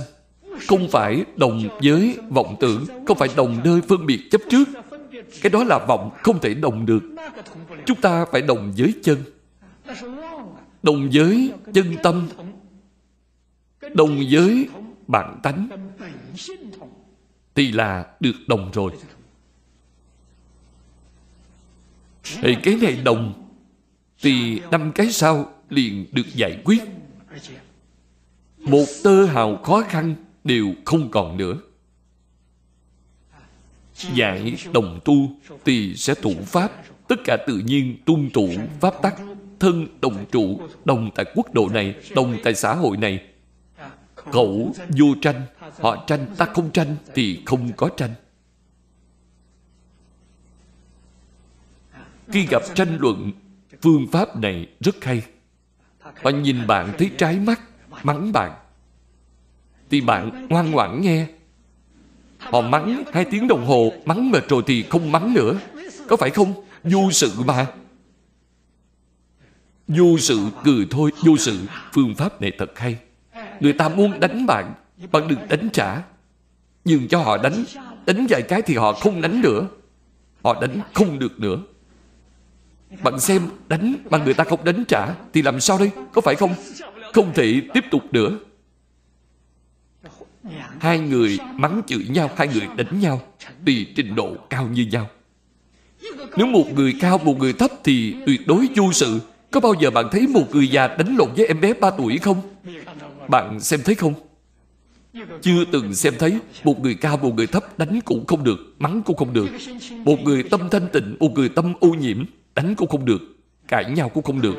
không phải đồng với vọng tưởng, không phải đồng nơi phân biệt chấp trước. Cái đó là vọng không thể đồng được. Chúng ta phải đồng với chân. Đồng với chân tâm. Đồng với bản tánh. Thì là được đồng rồi. Thì cái này đồng, thì năm cái sau liền được giải quyết. Một tơ hào khó khăn đều không còn nữa. Dạy đồng tu thì sẽ tụ pháp. Tất cả tự nhiên, tuân trụ pháp tắc, thân, đồng trụ, đồng tại quốc độ này, đồng tại xã hội này. Khẩu vô tranh, họ tranh, ta không tranh thì không có tranh. Khi gặp tranh luận, phương pháp này rất hay. Họ nhìn bạn thấy trái mắt, mắng bạn thì bạn ngoan ngoãn nghe. Họ mắng hai tiếng đồng hồ, mắng mệt rồi thì không mắng nữa. Có phải không? Vô sự mà. Vô sự cười thôi, vô sự. Phương pháp này thật hay. Người ta muốn đánh bạn bạn đừng đánh trả. Nhường cho họ đánh đánh vài cái thì họ không đánh nữa. Họ đánh không được nữa. Bạn xem, đánh mà người ta không đánh trả thì làm sao đây? Có phải không? Không thể tiếp tục nữa hai người mắng chửi nhau hai người đánh nhau tùy trình độ cao như nhau nếu một người cao một người thấp thì tuyệt đối vô sự Có bao giờ bạn thấy một người già đánh lộn với em bé 3 tuổi không? Bạn xem thấy không? Chưa từng xem thấy một người cao, một người thấp đánh cũng không được, mắng cũng không được. Một người tâm thanh tịnh, một người tâm ô nhiễm, đánh cũng không được, cãi nhau cũng không được.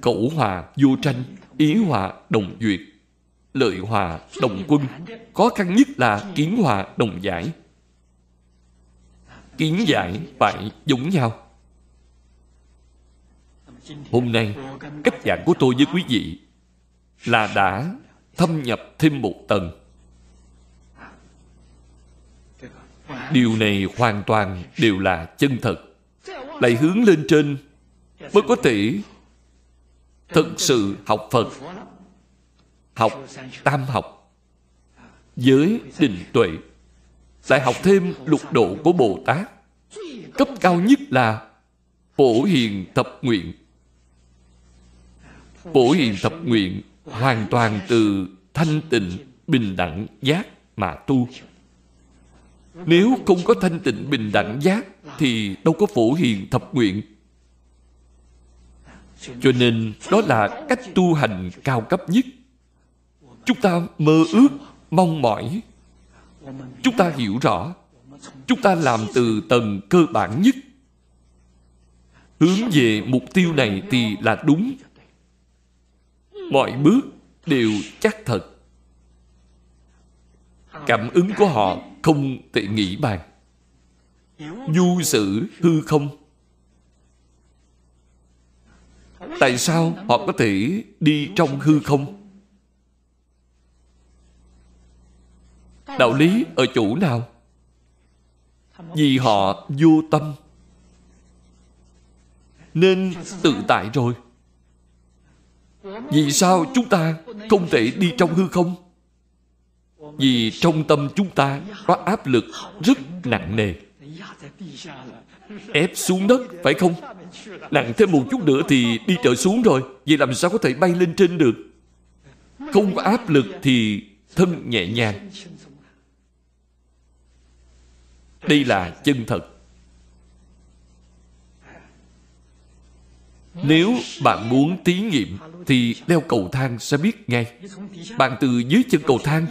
Cẩu hòa, vô tranh, ý hòa, đồng duyệt, lợi hòa, đồng quân. Khó khăn nhất là kiến hòa, đồng giải. Kiến giải phải giống nhau. Hôm nay, cách giảng của tôi với quý vị là đã thâm nhập thêm một tầng. Điều này hoàn toàn đều là chân thật. Lại hướng lên trên mới có thể thực sự học Phật, học tam học, giới định tuệ, lại học thêm lục độ của Bồ Tát. Cấp cao nhất là Phổ Hiền Thập Nguyện. Phổ Hiền Thập Nguyện hoàn toàn từ thanh tịnh, bình đẳng, giác mà tu. Nếu không có thanh tịnh, bình đẳng, giác thì đâu có phổ hiền thập nguyện. Cho nên đó là cách tu hành cao cấp nhất. Chúng ta mơ ước, mong mỏi. Chúng ta hiểu rõ. Chúng ta làm từ tầng cơ bản nhất. Hướng về mục tiêu này thì là đúng. Mọi bước đều chắc thật cảm ứng của họ không thể nghĩ bàn du sự hư không tại sao họ có thể đi trong hư không đạo lý ở chỗ nào vì họ vô tâm nên tự tại rồi vì sao chúng ta không thể đi trong hư không? Vì trong tâm chúng ta có áp lực rất nặng nề. Ép xuống đất, phải không? Nặng thêm một chút nữa thì đi trở xuống rồi. Vậy làm sao có thể bay lên trên được? Không có áp lực thì thân nhẹ nhàng. Đây là chân thật. Nếu bạn muốn thí nghiệm thì leo cầu thang sẽ biết ngay. Bạn từ dưới chân cầu thang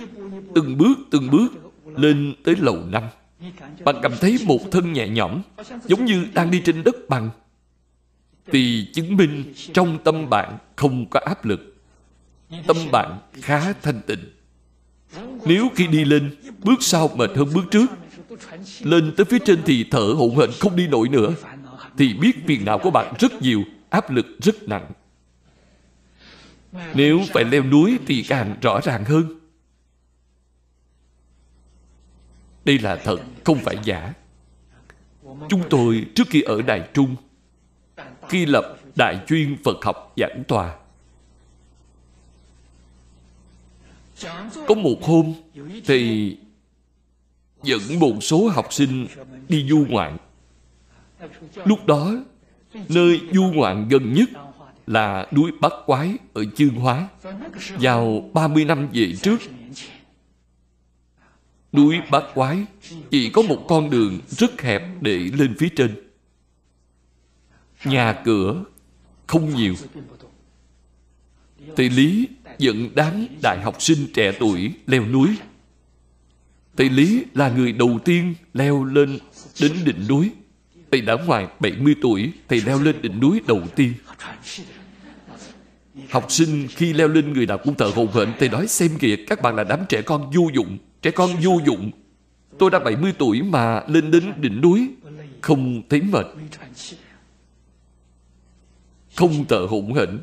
từng bước từng bước lên tới lầu năm. Bạn cảm thấy một thân nhẹ nhõm giống như đang đi trên đất bằng thì chứng minh trong tâm bạn không có áp lực. Tâm bạn khá thanh tịnh. Nếu khi đi lên, bước sau mệt hơn bước trước, lên tới phía trên thì thở hổn hển không đi nổi nữa, thì biết phiền não của bạn rất nhiều, áp lực rất nặng. Nếu phải leo núi thì càng rõ ràng hơn. Đây là thật, không phải giả. Chúng tôi trước khi ở Đài Trung, khi lập Đại chuyên Phật học giảng tòa, có một hôm thì dẫn một số học sinh đi du ngoạn. Lúc đó, nơi du ngoạn gần nhất là núi Bắc Quái ở Chương Hóa. Vào 30 năm về trước, núi Bắc Quái chỉ có một con đường rất hẹp để lên phía trên. Nhà cửa không nhiều. Thầy Lý dẫn đám đại học sinh trẻ tuổi leo núi. Thầy Lý là người đầu tiên leo lên đến đỉnh núi. Thầy đã ngoài 70 tuổi, thầy leo lên đỉnh núi đầu tiên. Học sinh khi leo lên người nào cũng thở hồn hển. Thầy nói xem kìa các bạn là đám trẻ con vô dụng Trẻ con vô dụng. Tôi đã 70 tuổi mà lên đến đỉnh núi Không thấy mệt. Không thở hổn hển.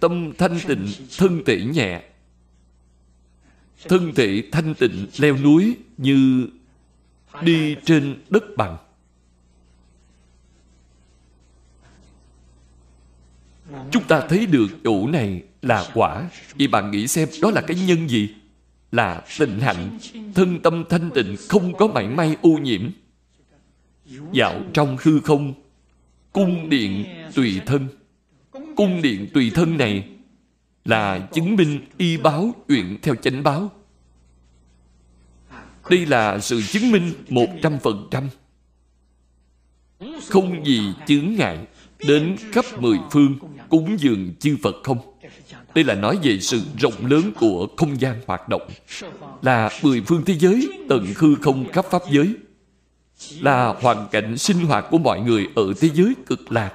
Tâm thanh tịnh Thân thể nhẹ. Thân thể thanh tịnh, leo núi Như đi trên đất bằng. Chúng ta thấy được chỗ này là quả. Vậy bạn nghĩ xem, đó là cái nhân gì? Là tịnh hạnh. Thân tâm thanh tịnh, không có mảy may ô nhiễm. Dạo trong hư không, Cung điện tùy thân. Cung điện tùy thân này là chứng minh y báo uyển theo chánh báo Đây là sự chứng minh một trăm phần trăm Không gì chướng ngại đến khắp mười phương cúng dường chư Phật không? Đây là nói về sự rộng lớn của không gian hoạt động. Là mười phương thế giới, tận hư không khắp pháp giới. Là hoàn cảnh sinh hoạt của mọi người ở thế giới cực lạc.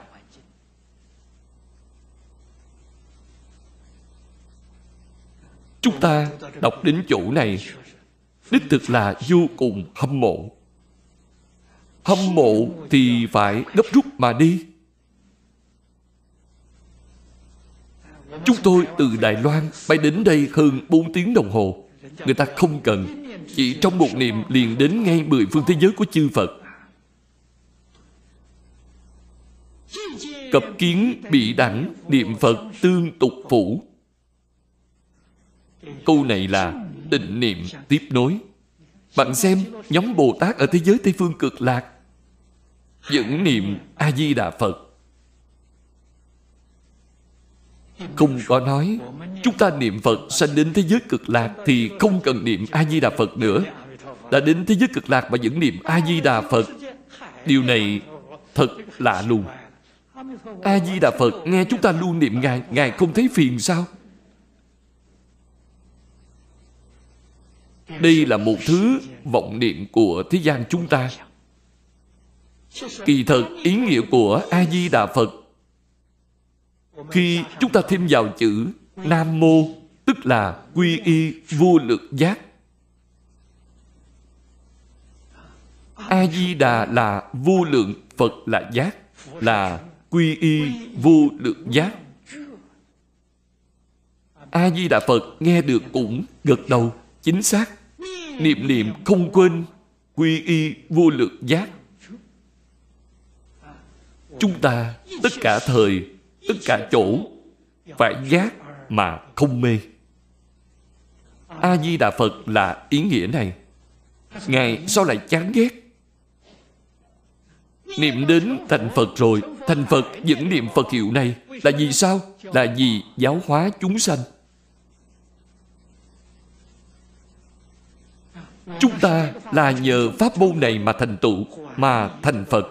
Chúng ta đọc đến chỗ này Đích thực là vô cùng hâm mộ Hâm mộ thì phải gấp rút mà đi Chúng tôi từ Đài Loan bay đến đây hơn 4 tiếng đồng hồ. Người ta không cần. Chỉ trong một niệm liền đến ngay mười phương thế giới của chư Phật. Cập kiến bị đẳng niệm Phật tương tục phủ. Câu này là định niệm tiếp nối. Bạn xem, nhóm Bồ Tát ở thế giới Tây Phương cực lạc vẫn niệm A-di-đà Phật. Không có nói, Chúng ta niệm Phật sanh đến thế giới cực lạc Thì không cần niệm A-di-đà Phật nữa. Đã đến thế giới cực lạc mà vẫn niệm A-di-đà Phật, Điều này thật lạ lùng. A-di-đà Phật, nghe chúng ta luôn niệm Ngài Ngài không thấy phiền sao? Đây là một thứ vọng niệm của thế gian chúng ta. Kỳ thật, ý nghĩa của A-di-đà Phật, khi chúng ta thêm vào chữ Nam Mô, Tức là quy y vô lượng giác A-di-đà là vô lượng Phật là giác, Là quy y vô lượng giác. A-di-đà Phật nghe được cũng gật đầu, Chính xác. Niệm niệm không quên Quy y vô lượng giác. Chúng ta tất cả thời, tất cả chỗ phải giác mà không mê. A di đà phật là ý nghĩa này. Ngài sao lại chán ghét? Niệm đến thành phật rồi, thành phật vẫn niệm phật hiệu này là vì sao? Là vì giáo hóa chúng sanh. Chúng ta là nhờ pháp môn này mà thành tựu, mà thành phật.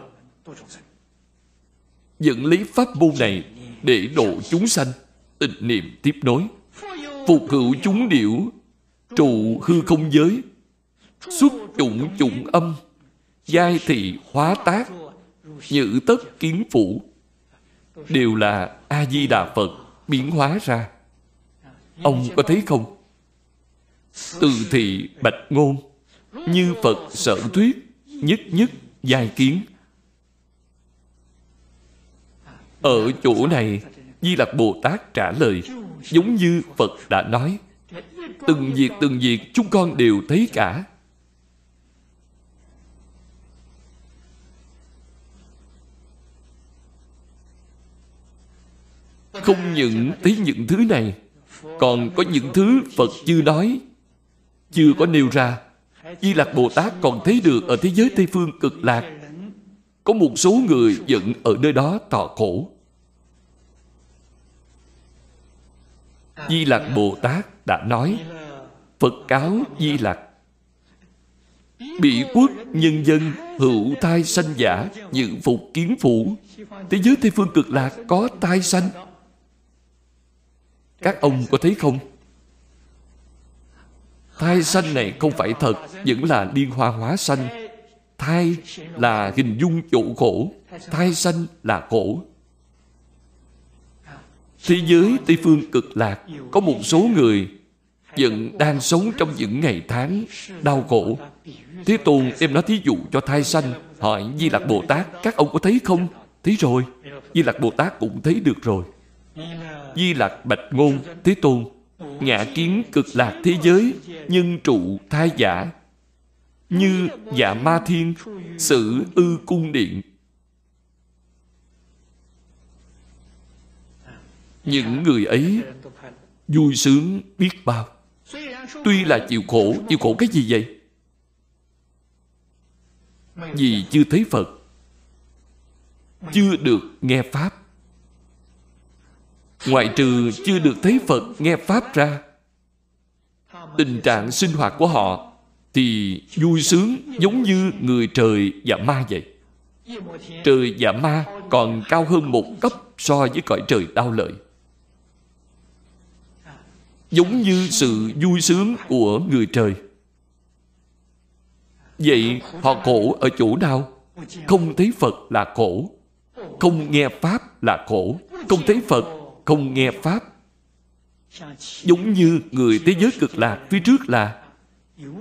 Dẫn lý pháp môn này để độ chúng sanh, tịnh niệm tiếp nối, phục hữu chúng điểu, trụ hư không giới, xuất chủng chủng âm, giai thị hóa tác, nhữ tất kiến phủ, đều là a di đà phật biến hóa ra. Ông có thấy không? Từ thị bạch ngôn như phật sở thuyết nhất nhất giai kiến Ở chỗ này, Di Lặc Bồ Tát trả lời, giống như Phật đã nói. Từng việc từng việc chúng con đều thấy cả. Không những thấy những thứ này, còn có những thứ Phật chưa nói, chưa có nêu ra. Di Lặc Bồ Tát còn thấy được ở thế giới Tây Phương cực lạc có một số người vẫn ở nơi đó tỏ khổ. Di Lặc Bồ Tát đã nói, Phật cáo Di Lặc, Bị quốc nhân dân hữu thai sanh giả Dự phục kiến phủ Thế giới Tây Phương cực lạc có tai sanh Các ông có thấy không? Thai sanh này không phải thật, Vẫn là liên hoa hóa sanh. Thai là hình dung chỗ khổ, Thai sanh là khổ. Thế giới Tây Phương cực lạc, Có một số người Vẫn đang sống trong những ngày tháng Đau khổ. Thế Tôn đem nói thí dụ cho thai sanh, Hỏi Di Lạc Bồ Tát, Các ông có thấy không? Thấy rồi. Di Lạc Bồ Tát cũng thấy được rồi. Di Lạc Bạch Ngôn, Thế Tôn Ngã kiến cực lạc thế giới, Nhân trụ thai giả. Như dạ ma thiên, sử ư cung điện. Những người ấy vui sướng biết bao. Tuy là chịu khổ chịu khổ cái gì vậy? Vì chưa thấy phật, chưa được nghe pháp ngoại trừ chưa được thấy phật nghe pháp ra, tình trạng sinh hoạt của họ thì vui sướng giống như người trời và ma vậy. Trời và ma còn cao hơn một cấp so với cõi trời đau lợi. Giống như sự vui sướng của người trời. Vậy họ khổ ở chỗ nào? Không thấy phật là khổ, không nghe pháp là khổ, không thấy phật không nghe pháp. Giống như người thế giới cực lạc phía trước là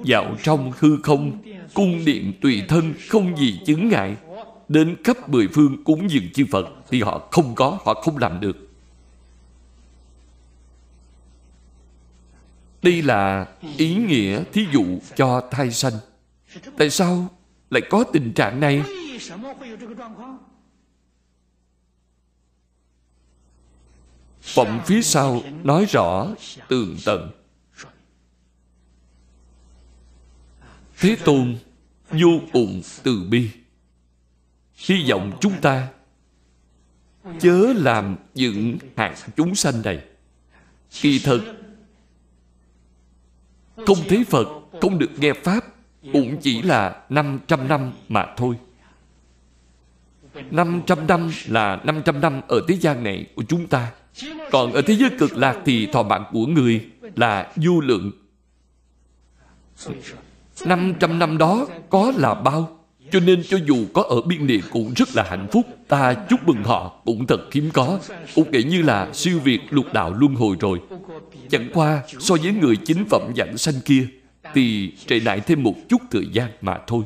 dạo trong hư không, cung điện tùy thân, không gì chứng ngại. Đến khắp mười phương cúng dường chư phật thì họ không có, họ không làm được. Đây là ý nghĩa thí dụ cho thai sanh. Tại sao lại có tình trạng này? Phẩm phía sau nói rõ tường tận. Thế Tôn vô cùng từ bi. Hy vọng chúng ta Chớ làm những hạng chúng sanh này. Kỳ thật, Không thấy Phật, Không được nghe Pháp, Cũng chỉ là 500 năm mà thôi. 500 năm là 500 năm ở thế gian này của chúng ta còn ở thế giới cực lạc thì thọ mạng của người là vô lượng. 500 năm đó có là bao, Cho nên cho dù có ở biên địa cũng rất là hạnh phúc. Ta chúc mừng họ cũng thật hiếm có. Cũng kể như là siêu việt lục đạo luân hồi rồi. Chẳng qua, so với người chính phẩm giảng sanh kia, Thì trệ lại thêm một chút thời gian mà thôi.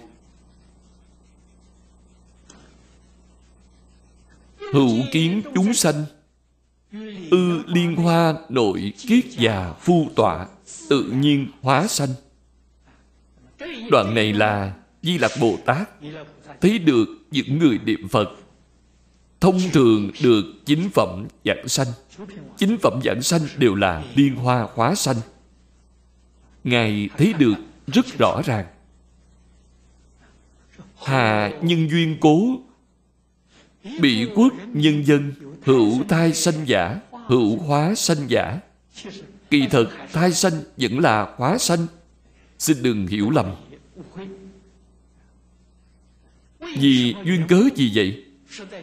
Hữu kiến chúng sanh Ư liên hoa nội kiết già phu tọa, Tự nhiên hóa sanh. Đoạn này là Di Lặc Bồ Tát, Thấy được những người niệm Phật. Thông thường được chính phẩm giảng sanh. Chính phẩm giảng sanh đều là liên hoa hóa sanh. Ngài thấy được rất rõ ràng. Hà nhân duyên cố, Bị quốc nhân dân Hữu thai sanh giả, Hữu hóa sanh giả. Kỳ thật, thai sanh vẫn là hóa sanh. Xin đừng hiểu lầm. Vì duyên cớ gì vậy?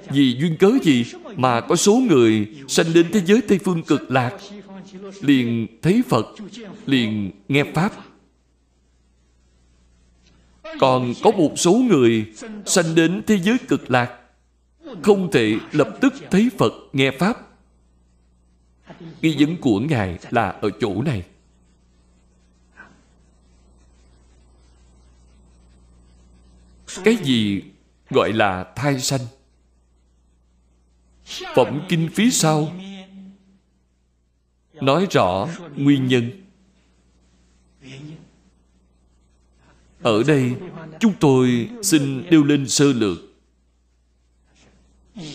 Vì duyên cớ gì mà có số người sanh đến thế giới Tây Phương cực lạc? Liền thấy Phật, liền nghe Pháp. Còn có một số người sanh đến thế giới cực lạc không thể lập tức thấy Phật nghe Pháp. Nghi vấn của Ngài là ở chỗ này. Cái gì gọi là thai sanh? Phẩm kinh phía sau nói rõ nguyên nhân. Ở đây, chúng tôi xin nêu lên sơ lược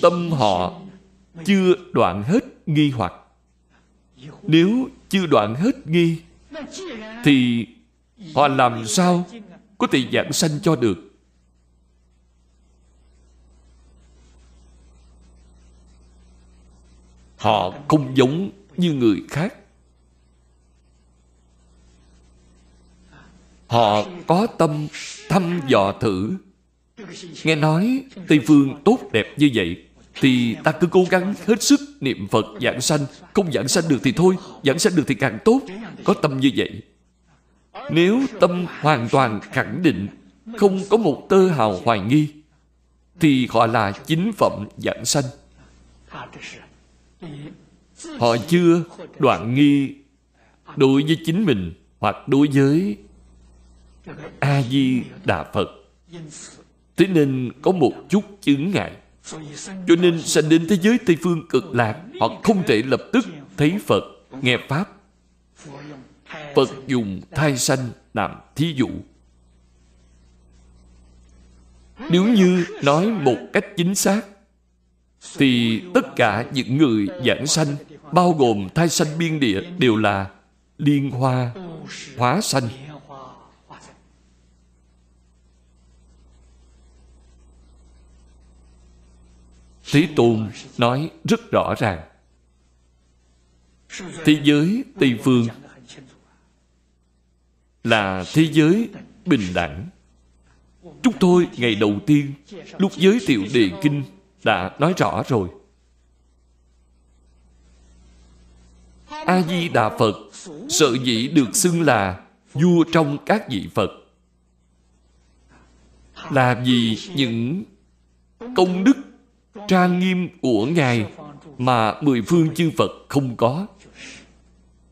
tâm họ chưa đoạn hết nghi hoặc. Nếu chưa đoạn hết nghi, thì họ làm sao có thể giảng sanh cho được? Họ không giống như người khác. Họ có tâm thăm dò thử. Nghe nói Tây Phương tốt đẹp như vậy, Thì ta cứ cố gắng hết sức niệm Phật giảng sanh. Không giảng sanh được thì thôi, Giảng sanh được thì càng tốt. Có tâm như vậy. Nếu tâm hoàn toàn khẳng định, Không có một tơ hào hoài nghi, Thì họ là chính phẩm giảng sanh. Họ chưa đoạn nghi Đối với chính mình Hoặc đối với A-di-đà Phật. Thế nên có một chút chứng ngại. Cho nên sanh đến thế giới Tây Phương cực lạc Họ không thể lập tức thấy Phật, nghe Pháp. Phật dùng thai sanh làm thí dụ. Nếu như nói một cách chính xác Thì tất cả những người giảng sanh Bao gồm thai sanh biên địa Đều là liên hoa, hóa sanh. Thế Tôn nói rất rõ ràng. Thế giới Tây Phương Là thế giới bình đẳng. Chúng tôi ngày đầu tiên lúc giới thiệu đề kinh đã nói rõ rồi. A di đà phật sợ dĩ được xưng là vua trong các vị phật là vì những công đức trang nghiêm của ngài mà mười phương chư phật không có.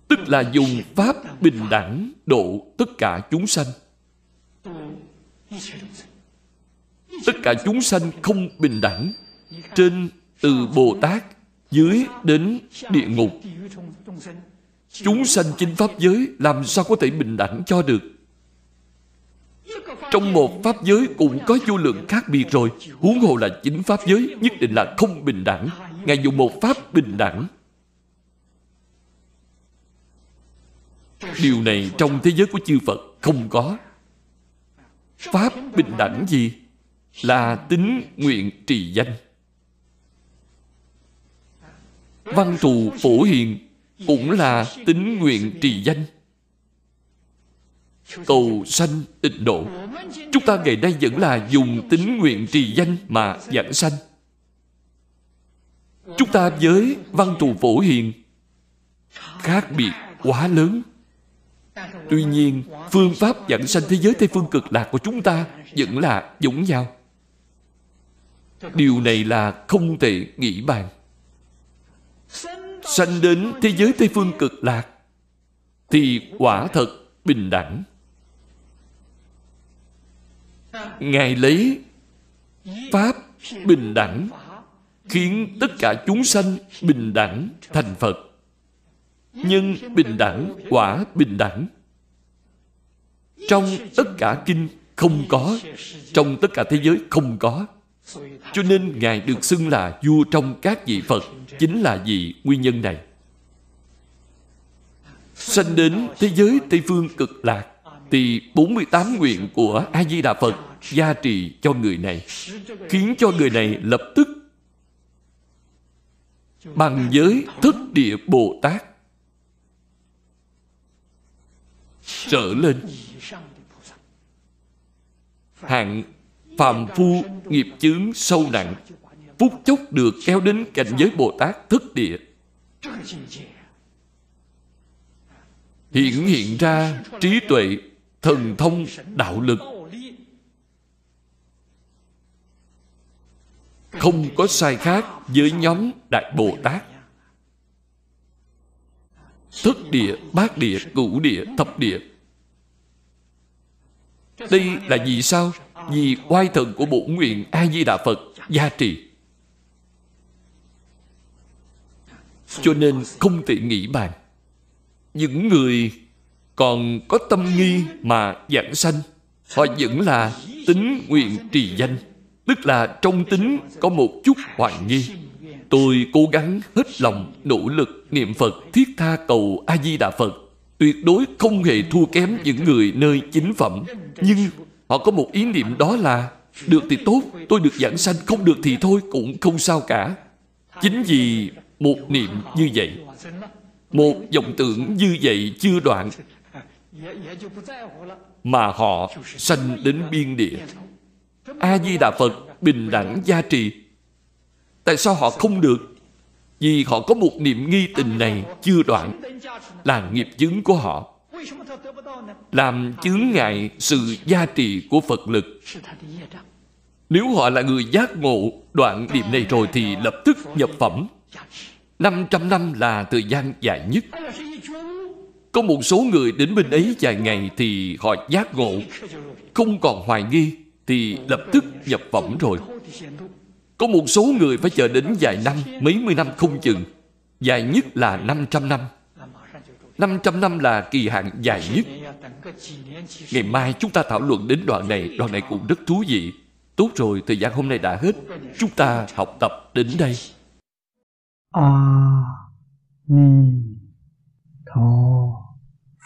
Tức là dùng pháp bình đẳng độ tất cả chúng sanh. Tất cả chúng sanh không bình đẳng trên từ bồ tát dưới đến địa ngục. Chúng sanh chính pháp giới làm sao có thể bình đẳng cho được? Trong một pháp giới cũng có vô lượng khác biệt rồi. Huống hồ là chính pháp giới, nhất định là không bình đẳng. Ngài dùng một pháp bình đẳng. Điều này trong thế giới của chư phật không có. Pháp bình đẳng gì? Là tính nguyện trì danh. Văn thù phổ hiền cũng là tính nguyện trì danh cầu sanh tịnh độ. Chúng ta ngày nay vẫn là dùng tính nguyện trì danh mà giảng sanh. Chúng ta với văn thù phổ hiền khác biệt quá lớn. Tuy nhiên, phương pháp giảng sanh thế giới tây phương cực lạc của chúng ta vẫn là giống nhau. Điều này là không thể nghĩ bàn. Sanh đến thế giới tây phương cực lạc thì quả thật bình đẳng ngài lấy pháp bình đẳng, khiến tất cả chúng sanh bình đẳng thành phật. Nhân bình đẳng, quả bình đẳng. Trong tất cả kinh không có, trong tất cả thế giới không có. Cho nên ngài được xưng là vua trong các vị phật, chính là vì nguyên nhân này. Sanh đến thế giới tây phương cực lạc thì 48 nguyện của a di đà phật gia trì cho người này, khiến cho người này lập tức bằng giới thức địa bồ tát trở lên. Hạng phàm phu nghiệp chướng sâu nặng, phút chốc được kéo đến cảnh giới bồ tát thức địa. Hiện hiện ra trí tuệ thần thông, đạo lực. Không có sai khác với nhóm đại bồ tát. Thất địa, bát địa, cửu địa, thập địa. Đây là vì sao? Vì oai thần của bổn nguyện a di đà phật gia trì. Cho nên không thể nghĩ bàn. Những người còn có tâm nghi mà giảng sanh, họ vẫn là tính nguyện trì danh. Tức là trong tính có một chút hoài nghi. Tôi cố gắng hết lòng nỗ lực niệm phật, thiết tha cầu a di đà phật. Tuyệt đối không hề thua kém những người nơi chính phẩm. Nhưng họ có một ý niệm đó là, được thì tốt, tôi được giảng sanh, không được thì thôi, cũng không sao cả. Chính vì một niệm như vậy, một vọng tưởng như vậy chưa đoạn mà họ sanh đến biên địa. a di đà phật bình đẳng gia trì. Tại sao họ không được? Vì họ có một niệm nghi tình này chưa đoạn. là nghiệp chứng của họ. Làm chướng ngại sự gia trì của phật lực. nếu họ là người giác ngộ đoạn niệm này rồi thì lập tức nhập phẩm. 500 năm là thời gian dài nhất có một số người đến bên ấy vài ngày thì họ giác ngộ. Không còn hoài nghi thì lập tức nhập phẩm rồi. Có một số người phải chờ đến vài năm mấy mươi năm không chừng. Dài nhất là 500 năm. 500 năm là kỳ hạn dài nhất. Ngày mai chúng ta thảo luận đến đoạn này Đoạn này cũng rất thú vị. Tốt rồi, thời gian hôm nay đã hết. Chúng ta học tập đến đây. A Ni Tho.